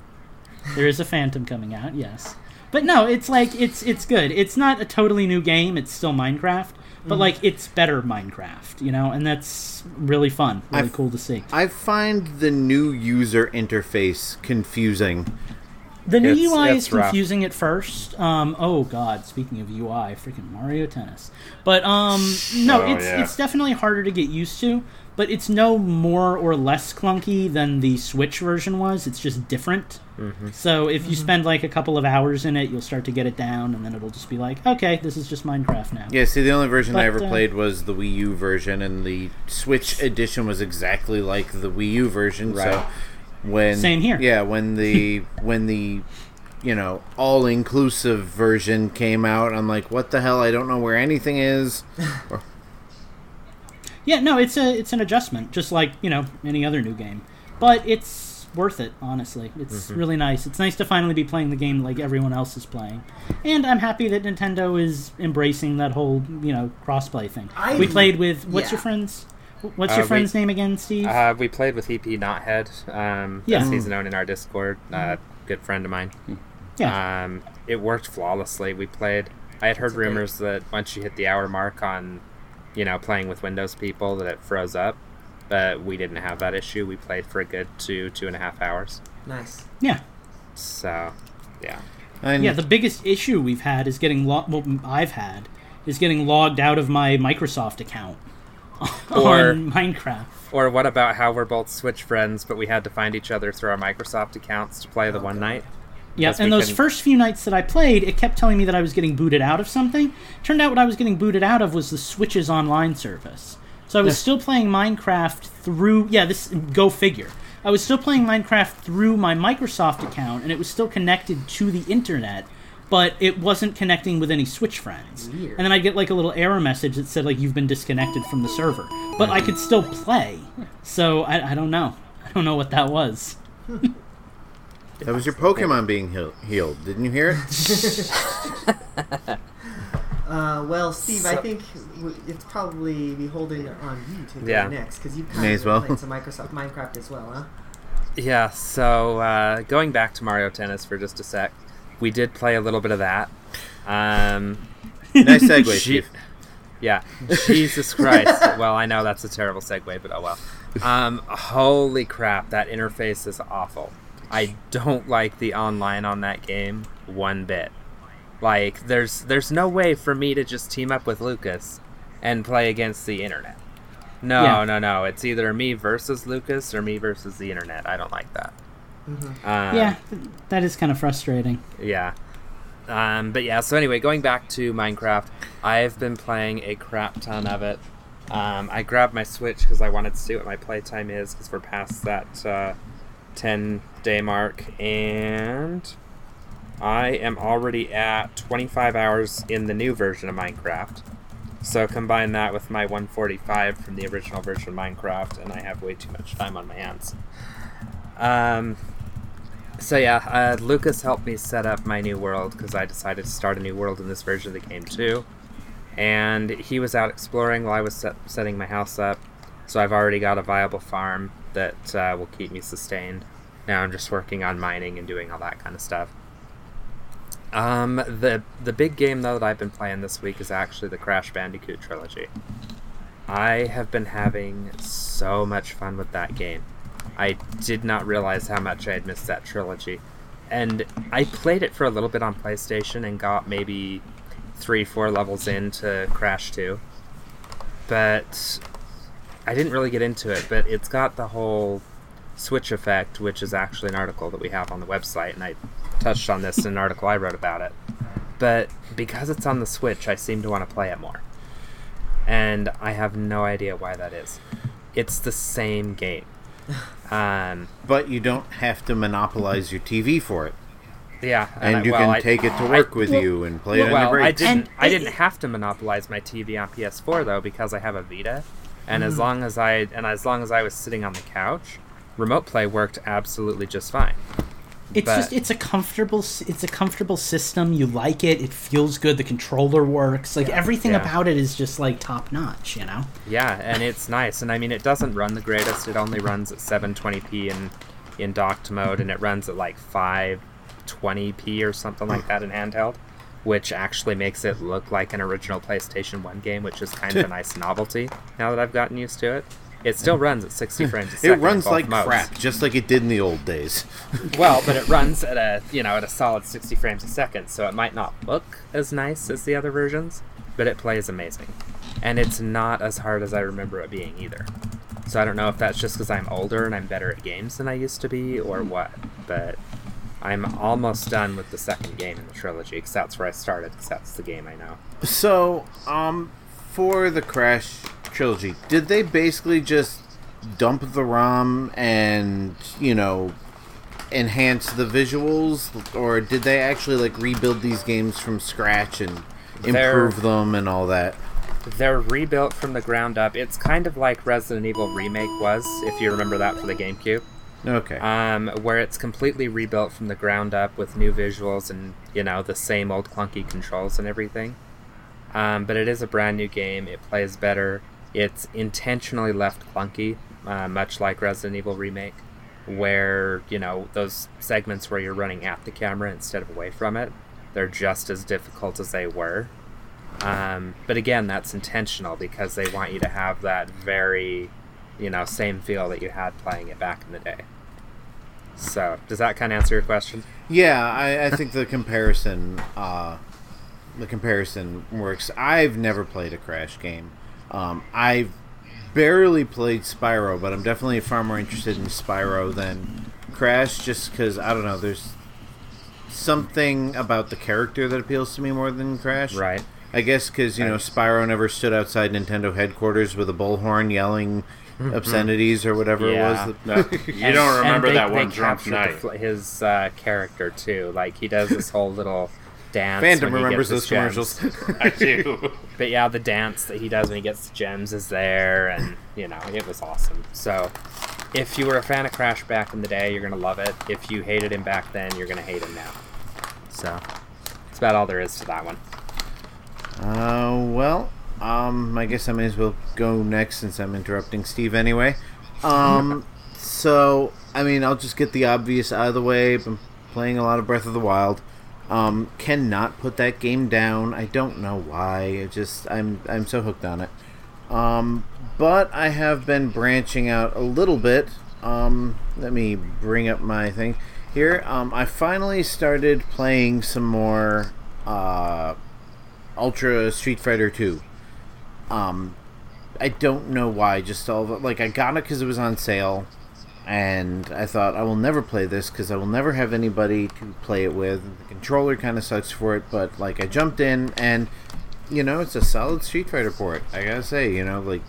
There is a Phantom coming out, yes. But no, it's like it's it's good. It's not a totally new game. It's still Minecraft, but like it's better Minecraft, you know, and that's really fun, really I've- cool to see. I find the new user interface confusing. The new It's- UI it's is rough. confusing at first. Um, oh god, speaking of UI, freaking Mario Tennis. But um, no, Oh, it's yeah. it's definitely harder to get used to. But it's no more or less clunky than the Switch version was. It's just different. Mm-hmm. So if you spend like a couple of hours in it, you'll start to get it down, and then it'll just be like, okay, this is just Minecraft now. Yeah, see, the only version I ever uh, played was the Wii U version, and the Switch edition was exactly like the Wii U version. So Right. When Same here. yeah, when the when the you know all inclusive version came out, I'm like, what the hell? I don't know where anything is. Or- Yeah, no, it's a it's an adjustment, just like you know any other new game, but it's worth it. Honestly, it's Mm-hmm. really nice. It's nice to finally be playing the game like everyone else is playing, and I'm happy that Nintendo is embracing that whole you know crossplay thing. I- we played with what's yeah. your friend's what's Uh, your we- friend's name again, Steve? Uh, we played with EP Knothead. Um, Yeah. as he's known in our Discord. Uh, good friend of mine. yeah, Um, it worked flawlessly. We played. I had heard great. rumors that once you hit the hour mark on, you know, playing with Windows people, that it froze up. But we didn't have that issue. We played for a good two, two and a half hours. Nice. yeah, So, yeah. And yeah. The biggest issue we've had is getting lo- well, I've had is getting logged out of my Microsoft account Or- on Minecraft. Or what about how we're both Switch friends, but we had to find each other through our Microsoft accounts to play the oh, one night? Yeah, Yes, and those can- first few nights that I played, it kept telling me that I was getting booted out of something. Turned out what I was getting booted out of was the Switch's online service. So I was still playing Minecraft through. Yeah, this go figure. I was still playing Minecraft through my Microsoft account, and it was still connected to the internet, but it wasn't connecting with any Switch friends. Weird. And then I get like a little error message that said like you've been disconnected from the server, but I could still play. So I, I don't know. I don't know what that was. that was your Pokemon being heal- healed. Didn't you hear it? Uh, well, Steve, I So- think w- it's probably beholden on you to go Yeah. next because you kind May of as well. played some Microsoft Minecraft as well, huh? Yeah, so uh, going back to Mario Tennis for just a sec, we did play a little bit of that. Um, nice segue, She- yeah, Jesus Christ. well, I know that's a terrible segue, but oh well. Um, holy crap, that interface is awful. I don't like the online on that game one bit. Like, there's there's no way for me to just team up with Lucas and play against the internet. No, Yeah. no, no. It's either me versus Lucas or me versus the internet. I don't like that. Um, yeah, that is kind of frustrating. Yeah. Um, but yeah, so anyway, going back to Minecraft, I've been playing a crap ton of it. Um, I grabbed my Switch because I wanted to see what my playtime is because we're past that uh, 10 day mark. And I am already at 25 hours in the new version of Minecraft. So combine that with my 145 from the original version of Minecraft, and I have way too much time on my hands. Um, so yeah, uh, Lucas helped me set up my new world because I decided to start a new world in this version of the game too. And he was out exploring while I was set- setting my house up, so I've already got a viable farm that uh, will keep me sustained. Now I'm just working on mining and doing all that kind of stuff. Um, the the big game though that I've been playing this week is actually the Crash Bandicoot trilogy. I have been having so much fun with that game. I did not realize how much I had missed that trilogy. And I played it for a little bit on PlayStation and got maybe three, four levels into Crash 2. But I didn't really get into it, but it's got the whole Switch effect, which is actually an article that we have on the website, and I touched on this in an article I wrote about it. But because it's on the Switch, I seem to want to play it more. And I have no idea why that is. It's the same game. Um, But you don't have to monopolize your TV for it, yeah, and I- you well, can I- take it to I- work with well- you and play it on well, your I didn't. And I didn't have to monopolize my TV on PS4 though because I have a Vita, and Mm. as long as I and as long as I was sitting on the couch, remote play worked absolutely just fine. It's But- just it's a comfortable it's a comfortable system. You like it. It feels good. The controller works. Like everything Yeah. about it is just like top notch. You know. Yeah, and it's nice. And I mean, it doesn't run the greatest. It only runs at 720p in in docked mode, and it runs at like 520p or something like that in handheld, which actually makes it look like an original PlayStation 1 game, which is kind of a nice novelty now that I've gotten used to it. It still runs at 60 frames a it second. in runs like modes. crap, just like it did in the old days. Well, but it runs at a you know at a solid 60 frames a second, so it might not look as nice as the other versions, but it plays amazing, and it's not as hard as I remember it being either. So I don't know if that's just because I'm older and I'm better at games than I used to be, or what. But I'm almost done with the second game in the trilogy, because that's where I started, because that's the game I know. So, um, for the Crash trilogy, did they basically just dump the ROM and you know enhance the visuals, or did they actually like rebuild these games from scratch and They're- improve them and all that? They're rebuilt from the ground up. It's kind of like Resident Evil Remake was, if you remember that for the GameCube. Okay. um, where it's completely rebuilt from the ground up with new visuals and you know the same old clunky controls and everything. Um, but it is a brand new game. It plays better. It's intentionally left clunky, uh, much like Resident Evil Remake, where you know those segments where you're running at the camera instead of away from it. They're just as difficult as they were. Um, but again, that's intentional because they want you to have that very, you know, same feel that you had playing it back in the day. So, does that kind of answer your question? Yeah, I, I think the comparison, uh, the comparison works. I've never played a Crash game. Um, I've barely played Spyro, but I'm definitely far more interested in Spyro than Crash, just because I don't know. There's something about the character that appeals to me more than Crash. Right. I guess because you know Spyro never stood outside Nintendo headquarters with a bullhorn yelling obscenities or whatever Yeah. it was. No, you And- don't and remember they- that they one drunk captured the night. fl- his uh, character too. Like he does this whole little dance. Phantom remembers those gems. commercials. I do. But yeah, the dance that he does when he gets the gems is there, and you know it was awesome. So, if you were a fan of Crash back in the day, you're gonna love it. If you hated him back then, you're gonna hate him now. So, that's about all there is to that one. Uh, well, um, I guess I may as well go next since I'm interrupting Steve anyway. Um, so, I mean, I'll just get the obvious out of the way. I've been playing a lot of Breath of the Wild. Um, cannot put that game down. I don't know why. It just I'm I'm so hooked on it. Um, but I have been branching out a little bit. Um, let me bring up my thing here. Um, I finally started playing some more uh, Ultra Street Fighter 2. Um, I don't know why. Just all the, like I got it because it was on sale, and I thought I will never play this because I will never have anybody to play it with. The controller kind of sucks for it, but like I jumped in and you know it's a solid Street Fighter port. I gotta say, you know, like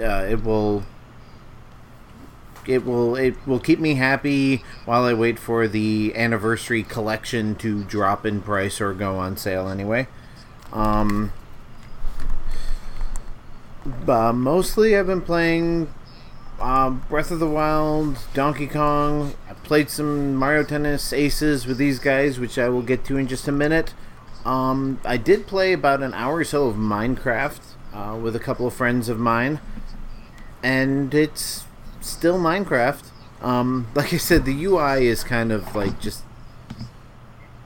uh, it will. It will it will keep me happy while I wait for the anniversary collection to drop in price or go on sale anyway. Um, uh, mostly I've been playing um, Breath of the Wild, Donkey Kong. I played some Mario Tennis Aces with these guys, which I will get to in just a minute. Um, I did play about an hour or so of Minecraft uh, with a couple of friends of mine, and it's still Minecraft. Um, like I said, the UI is kind of like just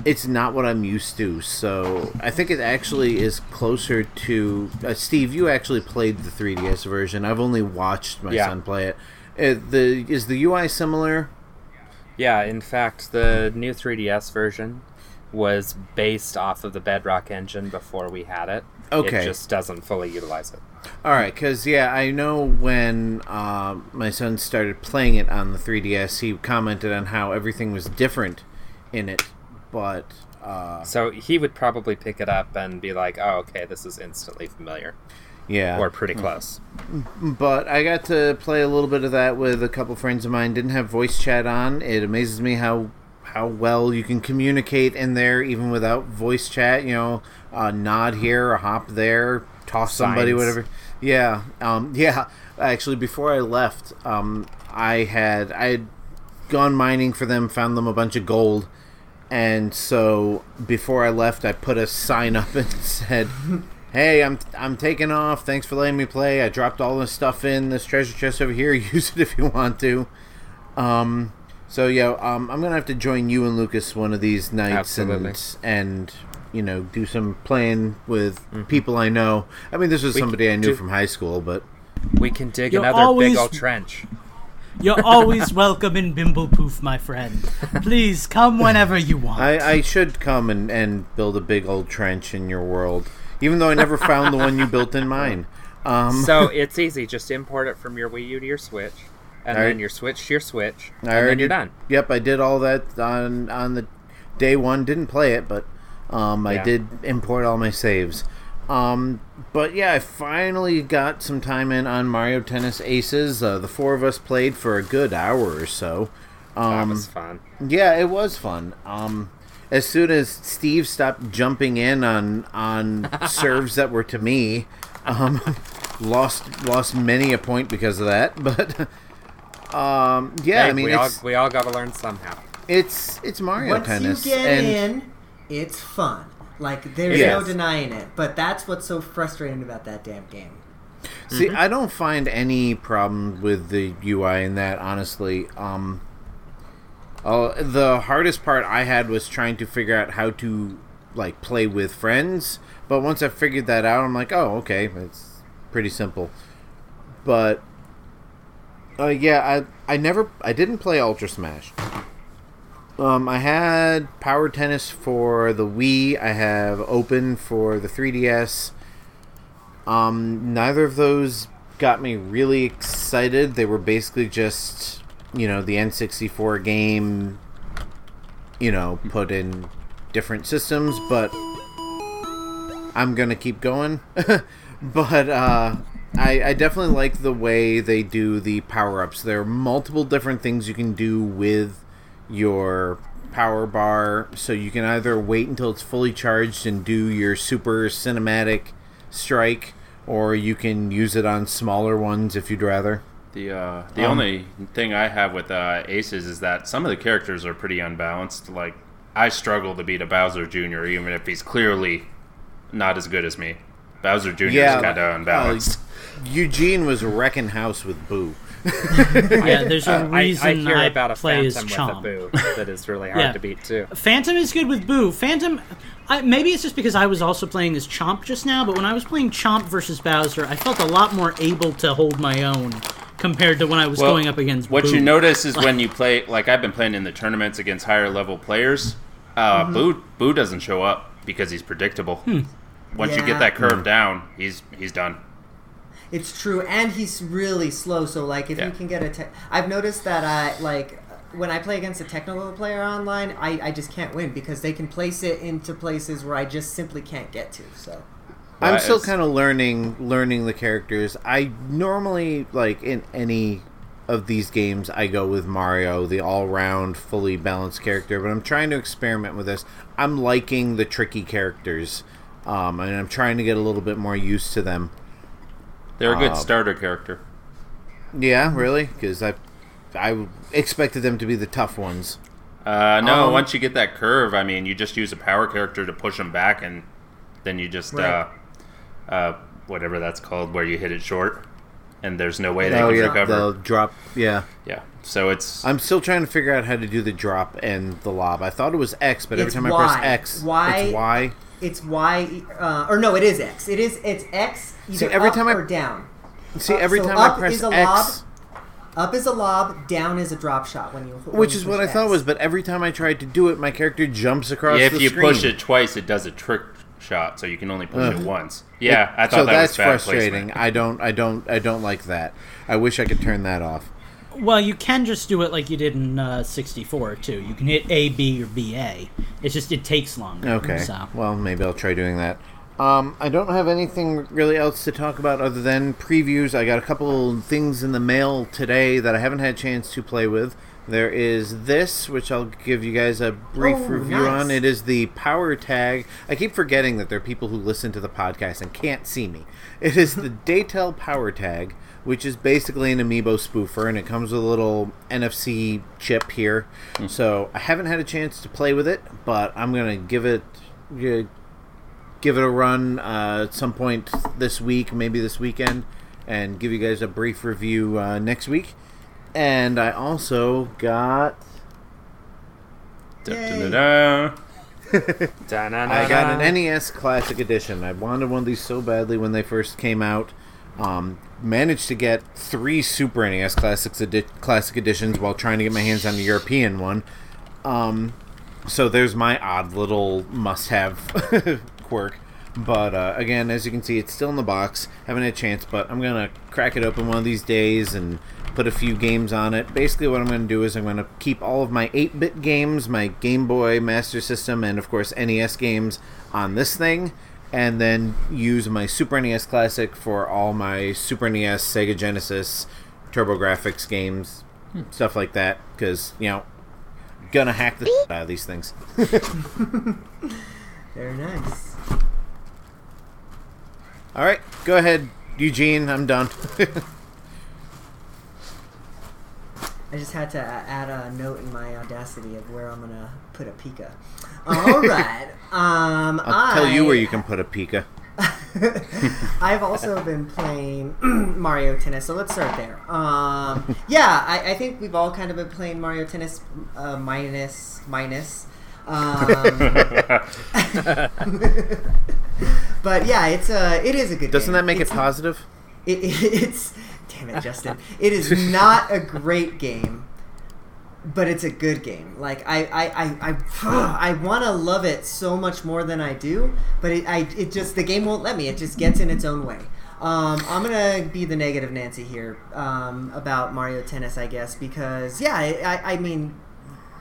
it's not what I'm used to. So I think it actually is closer to uh, Steve. You actually played the 3DS version. I've only watched my Yeah. son play it. Uh, the is the UI similar? Yeah, in fact, the new 3DS version was based off of the Bedrock engine before we had it. Okay. It just doesn't fully utilize it. All right, because yeah, I know when uh, my son started playing it on the 3DS, he commented on how everything was different in it, but uh, So he would probably pick it up and be like, oh, okay, this is instantly familiar. yeah, Or pretty close. But I got to play a little bit of that with a couple friends of mine. Didn't have voice chat on. It amazes me how how well you can communicate in there even without voice chat. You know, a nod here, a hop there, toss somebody, Signs. whatever. Yeah, um, yeah. Actually, before I left, um, I had I had gone mining for them, found them a bunch of gold, and so before I left, I put a sign up and said, "Hey, I'm I'm taking off. Thanks for letting me play. I dropped all this stuff in this treasure chest over here. Use it if you want to." Um, so yeah, um, I'm gonna have to join you and Lucas one of these nights Absolutely. and and you know do some playing with people I know. I mean, this was We somebody I knew do- from high school, but We can dig You're another always- big old trench. You're always welcome in Bimblepoof, my friend. Please come whenever you want. I, I should come and, and build a big old trench in your world, even though I never found the one you built in mine. Um, So it's easy. Just import it from your Wii U to your Switch, and Alright. then your Switch to your Switch, I and then already- you're done. Yep, I did all that on on the day one. Didn't play it, but um, I Yeah. did import all my saves. Um, but yeah, I finally got some time in on Mario Tennis Aces. Uh, the four of us played for a good hour or so. That Um, was fun. Yeah, it was fun. Um, as soon as Steve stopped jumping in on on serves that were to me, um, lost lost many a point because of that. But um, yeah, Hey, I mean, we all we all got to learn somehow. it's it's Mario Once Tennis, you get and in, it's fun. Like there's Yes. no denying it. But that's what's so frustrating about that damn game. see, I don't find any problem with the UI in that. Honestly, um, uh, the hardest part I had was trying to figure out how to like play with friends. But once I figured that out, I'm like, oh, okay, it's pretty simple. But uh, yeah, I I never I didn't play Ultra Smash. Um, I had Power Tennis for the Wii. I have Open for the 3DS. Um, neither of those got me really excited. They were basically just, you know, the N64 game, you know, put in different systems, but I'm gonna keep going. but uh, I, I definitely like the way they do the power ups. There are multiple different things you can do with your power bar, so you can either wait until it's fully charged and do your super cinematic strike, or you can use it on smaller ones if you'd rather. The uh, the Um, only thing I have with uh, Aces is that some of the characters are pretty unbalanced. Like I struggle to beat a Bowser Jr. even if he's clearly not as good as me. Bowser Jr. Yeah, is kind of unbalanced. Eugene was wrecking house with Boo. yeah, there's a I, I reason hear I, about a play as phantom with a boo that is really hard Yeah. to beat too. Phantom is good with Boo. Phantom, I, maybe it's just because I was also playing as Chomp just now, but when I was playing Chomp versus Bowser, I felt a lot more able to hold my own compared to when I was Well, going up against What Boo. you notice is when you play, like I've been playing in the tournaments against higher level players, uh, Mm-hmm. Boo Boo doesn't show up because he's predictable. Hmm. Once you get that curve down, he's he's done. It's true, and he's really slow. So like, if Yeah. you can get a, te- I've noticed that I like when I play against a technical player online, I, I just can't win because they can place it into places where I just simply can't get to. So I'm Right, still kind of learning learning the characters. I normally like in any of these games I go with Mario, the all-round fully balanced character, but I'm trying to experiment with this. I'm liking the tricky characters. Um, and I'm trying to get a little bit more used to them. They're a good Uh, starter character. Yeah, really? Because I, I expected them to be the tough ones. Uh, no, Um, once you get that curve, I mean, you just use a power character to push them back, and then you just Right. uh, uh, whatever that's called, where you hit it short, and there's no way they oh can yeah, recover. the drop. Yeah, Yeah, so it's I'm still trying to figure out how to do the drop and the lob. I thought it was X, but every time I Y. press X, Y- it's Y. it's Y, uh, or no, it is X. It is it's X either See, every up time I- or down. See, Uh, every so time up I press is a X, lob, Up is a lob, down is a drop shot when you. when which you is what I thought X. was, but every time I tried to do it, my character jumps across the side. if the you screen. push it twice, it does a trick shot, so you can only push it once. Yeah, I thought so that that's was frustrating. placement. I don't, I don't, I don't like that. I wish I could turn that off. Well, you can just do it like you did in uh, 64 too. You can hit A, B, or B, A. It's just it takes longer. Okay. So Well, maybe I'll try doing that. Um, I don't have anything really else to talk about other than previews. I got a couple things in the mail today that I haven't had a chance to play with. There is this, which I'll give you guys a brief Oh, review nice. on. It is the Power Tag. I keep forgetting that there are people who listen to the podcast and can't see me. It is the Datel Power Tag, which is basically an amiibo spoofer, and it comes with a little NFC chip here. So I haven't had a chance to play with it, but I'm gonna give it gi- give it a run uh, at some point this week, maybe this weekend, and give you guys a brief review uh, next week. And I also got Da-da-da-da. I got an NES Classic Edition. I wanted one of these so badly when they first came out. Um, managed to get three Super NES Classics edi- Classic Editions while trying to get my hands on the European one. Um, so there's my odd little must-have quirk. But uh, again, as you can see, it's still in the box. Haven't had a chance, but I'm gonna crack it open one of these days and put a few games on it. Basically, what I'm gonna do is I'm gonna keep all of my 8-bit games, my Game Boy, Master System, and of course NES games on this thing, and then use my Super NES Classic for all my Super NES, Sega Genesis, TurboGrafx games, hmm. stuff like that. Because you know, gonna hack the shit out of these things. Very nice. All right, go ahead, Eugene. I'm done. I just had to add a note in my audacity of where I'm gonna put a Pika. All right. Um, I'll tell you where you can put a Pika. I've also been playing Mario Tennis, so let's start there. Um, yeah, I, I think we've all kind of been playing Mario Tennis uh, minus minus. Um, but yeah, it's a it is a good. Doesn't game. that make It's- it positive? It, it, it's damn it, Justin. It is not a great game, but it's a good game. Like I I I I, I want to love it so much more than I do, but it I it just the game won't let me. It just gets in its own way. Um, I'm gonna be the negative Nancy here um, about Mario Tennis, I guess, because yeah, I, I, I mean,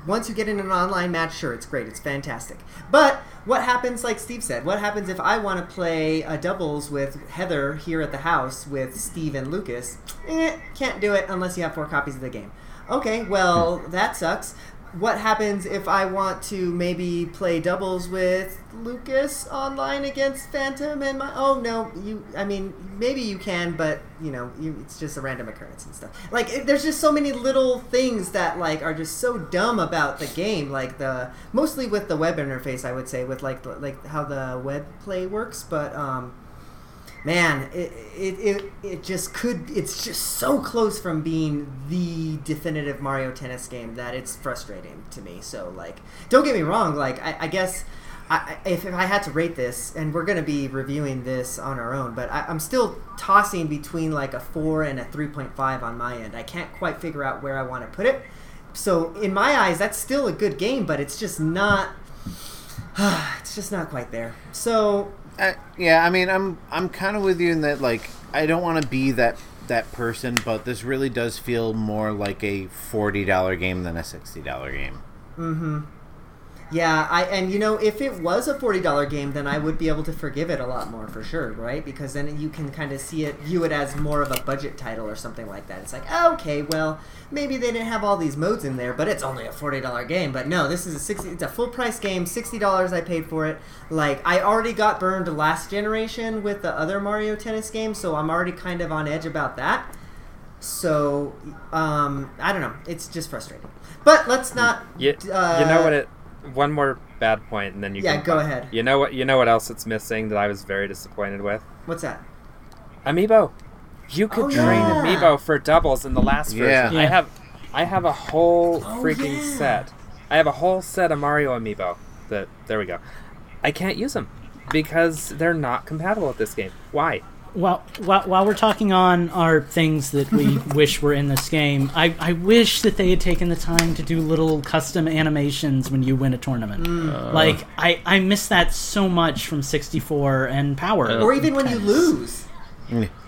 once you get in an online match, sure, it's great, it's fantastic. But what happens, like Steve said, what happens if I want to play a doubles with Heather here at the house with Steve and Lucas? Eh, can't do it unless you have four copies of the game. Okay, well, that sucks. What happens if I want to maybe play doubles with Lucas online against Phantom and my? Oh no, you. I mean, maybe you can, but you know, you, it's just a random occurrence and stuff. Like, it, there's just so many little things that like are just so dumb about the game. Like the mostly with the web interface, I would say, with like the, like how the web play works. But um, man, it, it, it, it just could. It's just so close from being the definitive Mario Tennis game that it's frustrating to me. So like, don't get me wrong. Like, I, I guess. I, if, if I had to rate this, and we're going to be reviewing this on our own, but I, I'm still tossing between like a 4 and a 3.5 on my end. I can't quite figure out where I want to put it. So, in my eyes, that's still a good game, but it's just not. it's just not quite there. So, Uh, yeah, I mean, I'm I'm kind of with you in that like I don't want to be that that person, but this really does feel more like a forty dollar game than a sixty dollar game. Yeah, I and you know if it was a forty dollar game, then I would be able to forgive it a lot more for sure, right? Because then you can kind of see it, view it as more of a budget title or something like that. It's like, okay, well, maybe they didn't have all these modes in there, but it's only a forty dollar game. But no, this is a sixty. It's a full price game. Sixty dollars I paid for it. Like I already got burned last generation with the other Mario Tennis game, so I'm already kind of on edge about that. So um, I don't know. It's just frustrating. But let's not. You, uh, you know what it one more bad point and then you Yeah, can go talk. ahead. You know what you know what else it's missing that I was very disappointed with? What's that? Amiibo. You could Oh, train yeah. Amiibo for doubles in the last Yeah. version. I have I have a whole Oh, freaking yeah. set. I have a whole set of Mario Amiibo. That there we go. I can't use them because they're not compatible with this game. Why? While, while, while we're talking on our things that we wish were in this game, I, I wish that they had taken the time to do little custom animations when you win a tournament. like, I, I miss that so much from 64 and Power. Or even when you lose.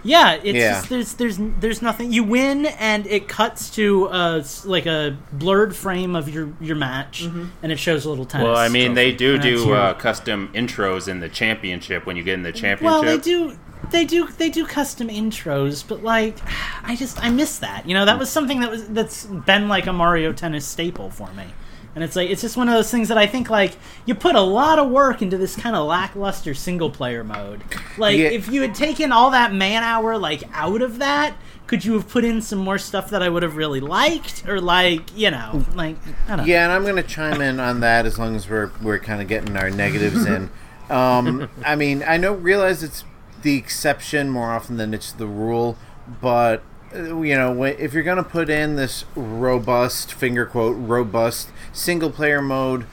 Yeah, it's Yeah. just there's there's there's nothing. You win and it cuts to uh like a blurred frame of your your match, and it shows a little tennis. Well, I mean, they do And do uh, custom intros in the championship when you get in the championship. Well, they do. They do. They do custom intros, but like, I just I miss that. You know, that was something that was that's been like a Mario Tennis staple for me. And it's like it's just one of those things that I think like you put a lot of work into this kind of lackluster single player mode. Like Yeah. if you had taken all that man hour like out of that, could you have put in some more stuff that I would have really liked or like you know like I don't know. Yeah, and I'm going to chime in on that as long as we're we're kind of getting our negatives in. Um, I mean, I know realize it's the exception more often than it's the rule, but uh, you know, if you're to put in this robust finger quote robust single player mode,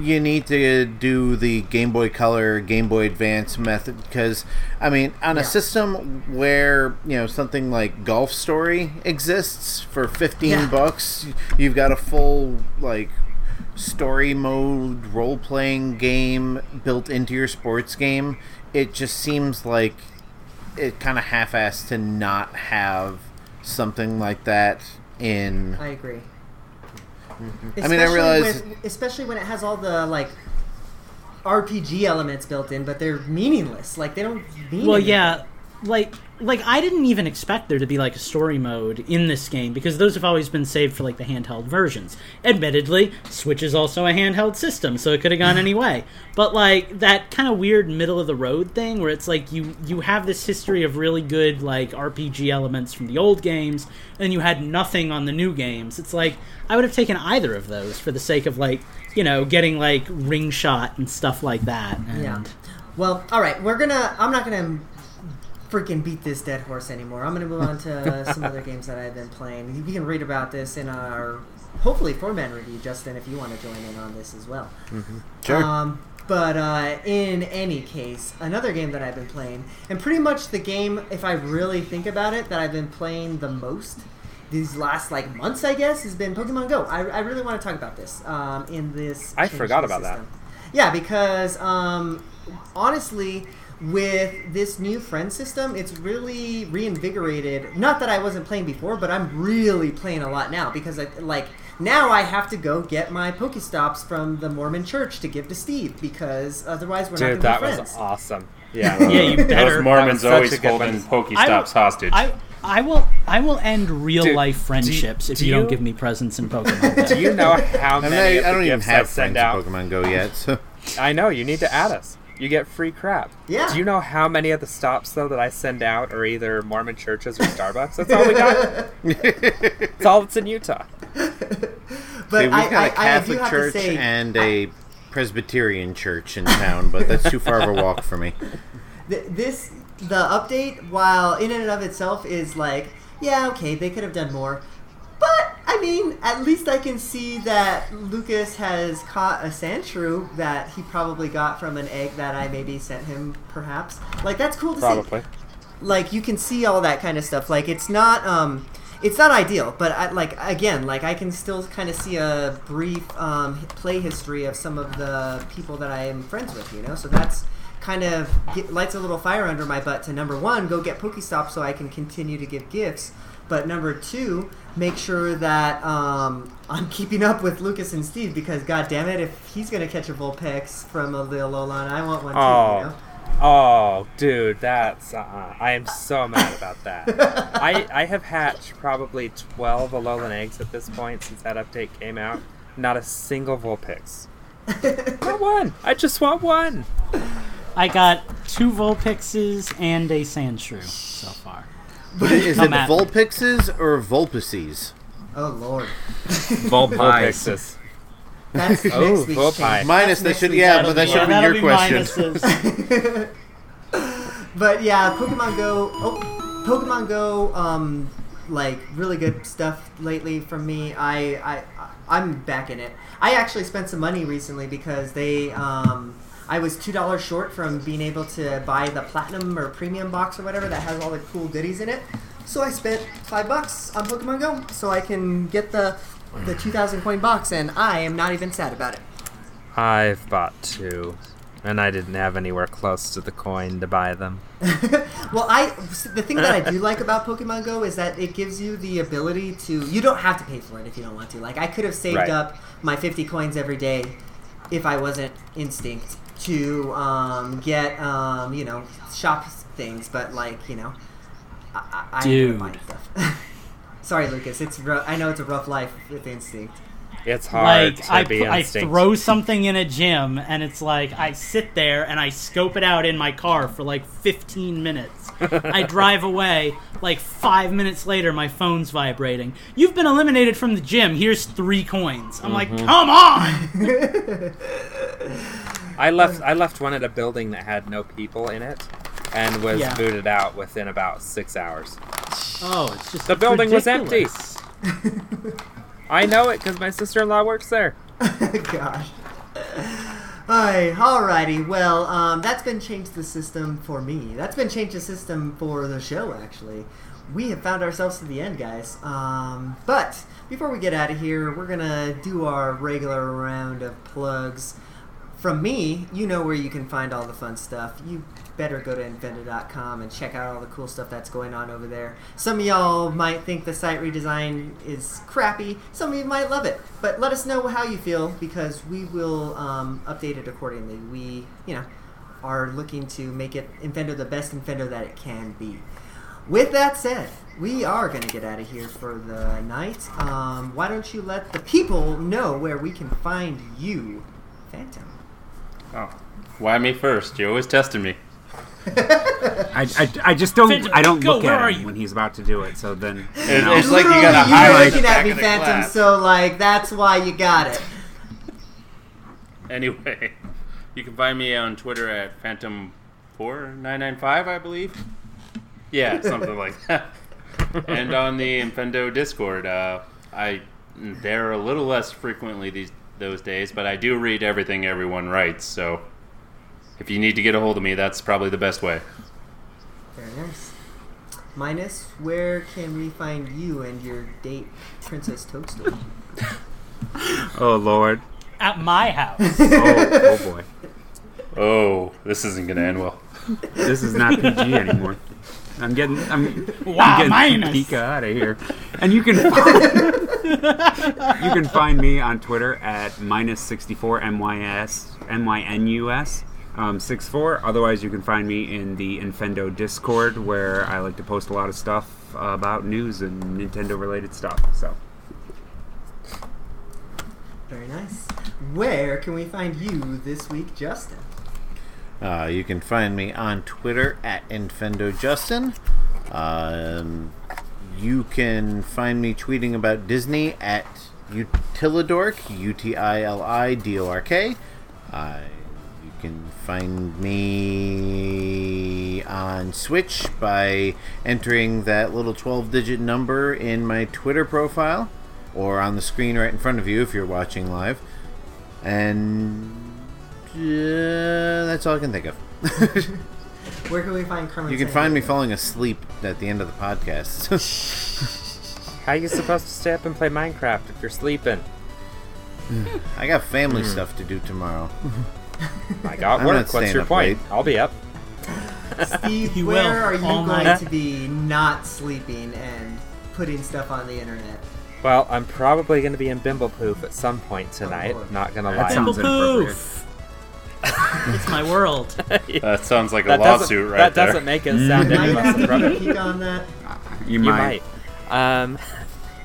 you need to do the Game Boy Color, Game Boy Advance method because I mean, on a system where you know something like Golf Story exists for fifteen Yeah. bucks, you've got a full like story mode role playing game built into your sports game. It just seems like it kind of half assed to not have something like that in. I agree. Mm-hmm. I mean, I Especially realize- when, especially when it has all the like RPG elements built in, but they're meaningless. Like they don't mean. Well, anything. yeah, like like I didn't even expect there to be like a story mode in this game because those have always been saved for like the handheld versions. Admittedly, Switch is also a handheld system, so it could have gone any way. But like that kind of weird middle of the road thing where it's like you you have this history of really good like RPG elements from the old games and you had nothing on the new games. It's like I would have taken either of those for the sake of like, you know, getting like ring shot and stuff like that. And Yeah. Well, all right. We're gonna. I'm not gonna freaking beat this dead horse anymore. I'm gonna move on to some other games that I've been playing. You can read about this in our hopefully four man review, Justin, if you want to join in on this as well. Sure. Um, but uh, in any case, another game that I've been playing, and pretty much the game, if I really think about it, that I've been playing the most these last like months, I guess, has been Pokemon Go. I, I really want to talk about this um, in this. I forgot to about that. Yeah, because um, honestly, with this new friend system, it's really reinvigorated. Not that I wasn't playing before, but I'm really playing a lot now because I, like now I have to go get my Pokestops from the Mormon church to give to Steve because otherwise we're Dude, not going to be friends. Dude, that was friends. awesome. Yeah. Yeah, you better. Those Mormons always such a good holding one. Pokestops hostage. I, I will I will end real Dude, life do you- friendships if do you, don't give me presents in Pokemon. Do you know how I'm not, many I don't even have send friends out? in Pokemon Go yet, so I know you need to add us. You get free crap. Yeah. Do you know how many of the stops though that I send out are either Mormon churches or Starbucks? That's all we got. it's all that's in Utah. But See, we've I, got I, a Catholic church say, and a Presbyterian church in town, but that's too far of a walk for me. th- this the update, while in and of itself is like, yeah, okay, they could have done more. But I mean, at least I can see that Lucas has caught a Sandshrew that he probably got from an egg that I maybe sent him, perhaps. Like that's cool to see. Probably. like you can see all that kind of stuff like it's not um it's not ideal but I, like again like i can still kind of see a brief um, play history of some of the people that i am friends with you know so that's kind of get, lights a little fire under my butt to number one, go get Pokestop so I can continue to give gifts. But number two, make sure that um, I'm keeping up with Lucas and Steve because, god damn it, if he's gonna catch a Vulpix from a Lil Alolan, I want one too. Oh. You know? Oh, dude, that's uh, I am so mad about that. I I have hatched probably twelve Alolan eggs at this point since that update came out. Not a single Vulpix. Not one. I just want one. I got two Vulpixes and a Sandshrew so far. Is it at. Vulpixes or Vulpices? Oh lord, Vulpixes. that's Oh, next week's Vulpix. Minus That's that should yeah, but that yeah, should be your be question. But yeah, Pokemon Go. Oh, Pokemon Go. Um, like really good stuff lately from me. I I I'm back in it. I actually spent some money recently because they um. I was two dollars short from being able to buy the platinum or premium box or whatever that has all the cool goodies in it. So I spent five bucks on Pokemon Go so I can get the the two thousand coin box, and I am not even sad about it. I've bought two, and I didn't have anywhere close to the coin to buy them. Well, I the thing that I do like about Pokemon Go is that it gives you the ability to. You don't have to pay for it if you don't want to. Like I could have saved Right. up my fifty coins every day if I wasn't Instinct to um, get um, you know shop things, but like you know, I, I, I enjoy Dude. buying stuff. Sorry, Lucas. It's ru- I know it's a rough life with Instinct. It's hard like to I, be I throw something in a gym and it's like I sit there and I scope it out in my car for like 15 minutes. I drive away. Like five minutes later, my phone's vibrating. You've been eliminated from the gym. Here's three coins. I'm like, Mm-hmm. come on! I left. I left one at a building that had no people in it, and was Yeah. booted out within about six hours. Oh, it's just The building was empty. I know it because my sister-in-law works there. Gosh. Alright, alrighty. Well, um, that's been changed the system for me. That's been changed the system for the show, actually. We have found ourselves to the end, guys. Um, but before we get out of here, we're gonna do our regular round of plugs. From me, you know where you can find all the fun stuff. You better go to Infendo.com and check out all the cool stuff that's going on over there. Some of y'all might think the site redesign is crappy. Some of you might love it. But let us know how you feel because we will um, update it accordingly. We, you know, are looking to make it Infendo the best Infendo that it can be. With that said, we are going to get out of here for the night. Um, why don't you let the people know where we can find you, Phantom? Oh, why me first? You're always testing me. I, I, I just don't Phantom, I don't go, look at him you? when he's about to do it. So then you It's- know. it's like you Literally, gotta you're at looking at me, Phantom. class. So like that's why you got it. Anyway, you can find me on Twitter at Phantom4995, I believe. Yeah, something like that. And on the Infendo Discord, uh, I there a little less frequently these those days, but I do read everything everyone writes. So if you need to get a hold of me, that's probably the best way. Very nice. Minus, where can we find you and your date, Princess Toadstool? oh lord. At my house. Oh, oh boy. Oh, this isn't gonna end well. This is not PG anymore. I'm getting I'm, Wow, I'm getting minus. Pika out of here. And you can find, you can find me on Twitter at minus sixty four MYS M Y N U S um, six four. Otherwise, you can find me in the Infendo Discord where I like to post a lot of stuff uh, about news and Nintendo related stuff. So Very nice. Where can we find you this week, Justin? Uh, you can find me on Twitter at InfendoJustin. Um, you can find me tweeting about Disney at Utilidork, U T I L I D O R K. Uh, you can find me on Switch by entering that little 12 digit number in my Twitter profile or on the screen right in front of you if you're watching live. And uh, that's all I can think of. Where can we find Carmen? you can Sandiego? find me falling asleep at the end of the podcast. How are you supposed to stay up and play Minecraft if you're sleeping? I got family stuff to do tomorrow. I got I'm work. What's your point? late. I'll be up. Steve, You where will, are you all going night. to be not sleeping and putting stuff on the internet? Well, I'm probably going to be in Bimblepoof at some point tonight. Lord. Not going to That lie. sounds inappropriate. Poof. it's my world. That sounds like a lawsuit doesn't, right that there. doesn't make it sound You any less have to keep a appropriate. on that. You You might. might. Um,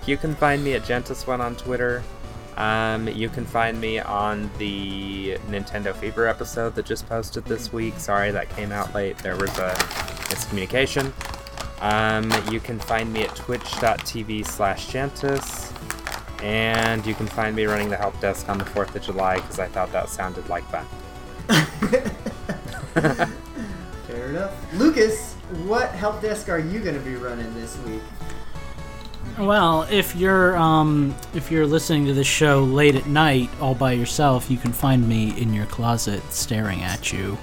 you can find me at Gentis1 on Twitter. Um, you can find me on the Nintendo Fever episode that just posted this week. Sorry that came out late. There was a miscommunication. Um, you can find me at twitch.tv slash Gentis. And you can find me running the help desk on the 4th of July because I thought that sounded like fun. Fair enough. Lucas, what help desk are you going to be running this week? Well, if you're um, if you're listening to this show late at night all by yourself, you can find me in your closet staring at you.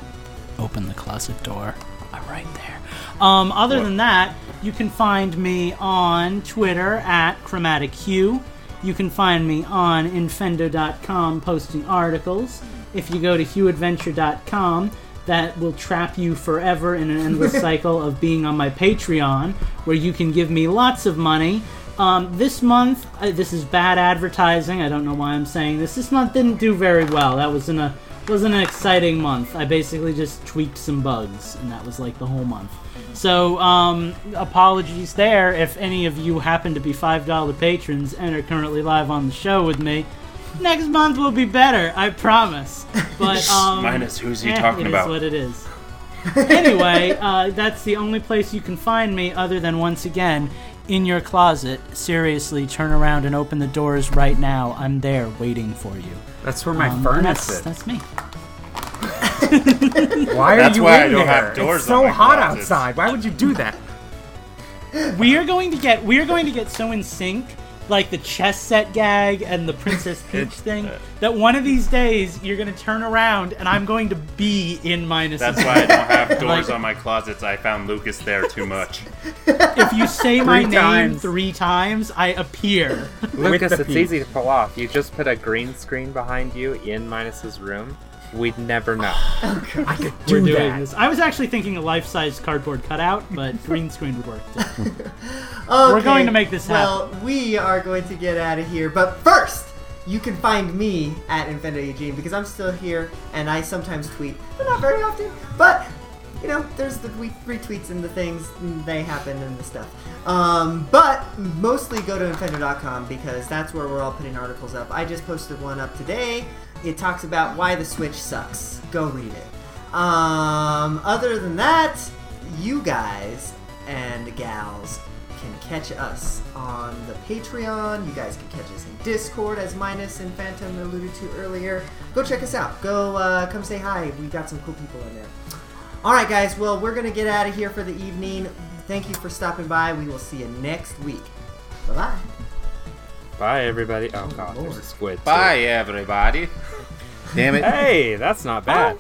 Open the closet door. I'm right there. Um, other than that, you can find me on Twitter at Chromatic Hue. You can find me on Infendo.com posting articles. If you go to HueAdventure.com, that will trap you forever in an endless cycle of being on my Patreon, where you can give me lots of money. Um, this month, uh, this is bad advertising. I don't know why I'm saying this. This month didn't do very well. That wasn't a wasn't an exciting month. I basically just tweaked some bugs, and that was like the whole month. So, um, apologies there if any of you happen to be $5 patrons and are currently live on the show with me. Next month will be better, I promise. But, um, Minus who's he eh, talking it about? is what it is. anyway, uh, that's the only place you can find me other than once again in your closet. Seriously, turn around and open the doors right now. I'm there waiting for you. That's where my Um, furnace that's, is. that's me. Why are That's you why I in don't there? have doors it's so hot closets. outside. Why would you do that? We are going to get we are going to get so in sync, like the chess set gag and the Princess Peach thing, uh, that one of these days you're going to turn around and I'm going to be in minus. That's why I don't have doors Like- on my closets. I found Lucas there too much. if you say my Three name times. three times, I appear. Lucas, it's peak. easy to pull off. You just put a green screen behind you in Minus's room. We'd never know. I could We're doing that. this. I was actually thinking a life-size cardboard cutout, but green screen would work too. Okay, We're going to make this happen. Well, we are going to get out of here, but first, you can find me at Infendo Eugene because I'm still here and I sometimes tweet, but not very often. But you know, there's the we- retweets and the things and they happen and the stuff. Um, but mostly go to Infendo.com because that's where we're all putting articles up. I just posted one up today. It talks about why the Switch sucks. Go read it. Um, other than that, you guys and gals can catch us on the Patreon. You guys can catch us in Discord, as Minus and Phantom alluded to earlier. Go check us out. Go uh, come say hi. We've got some cool people in there. All right, guys. Well, we're gonna get out of here for the evening. Thank you for stopping by. We will see you next week. Bye bye. Bye, everybody. Oh, God, there's a squid. Bye, everybody. Damn it. Hey, that's not bad.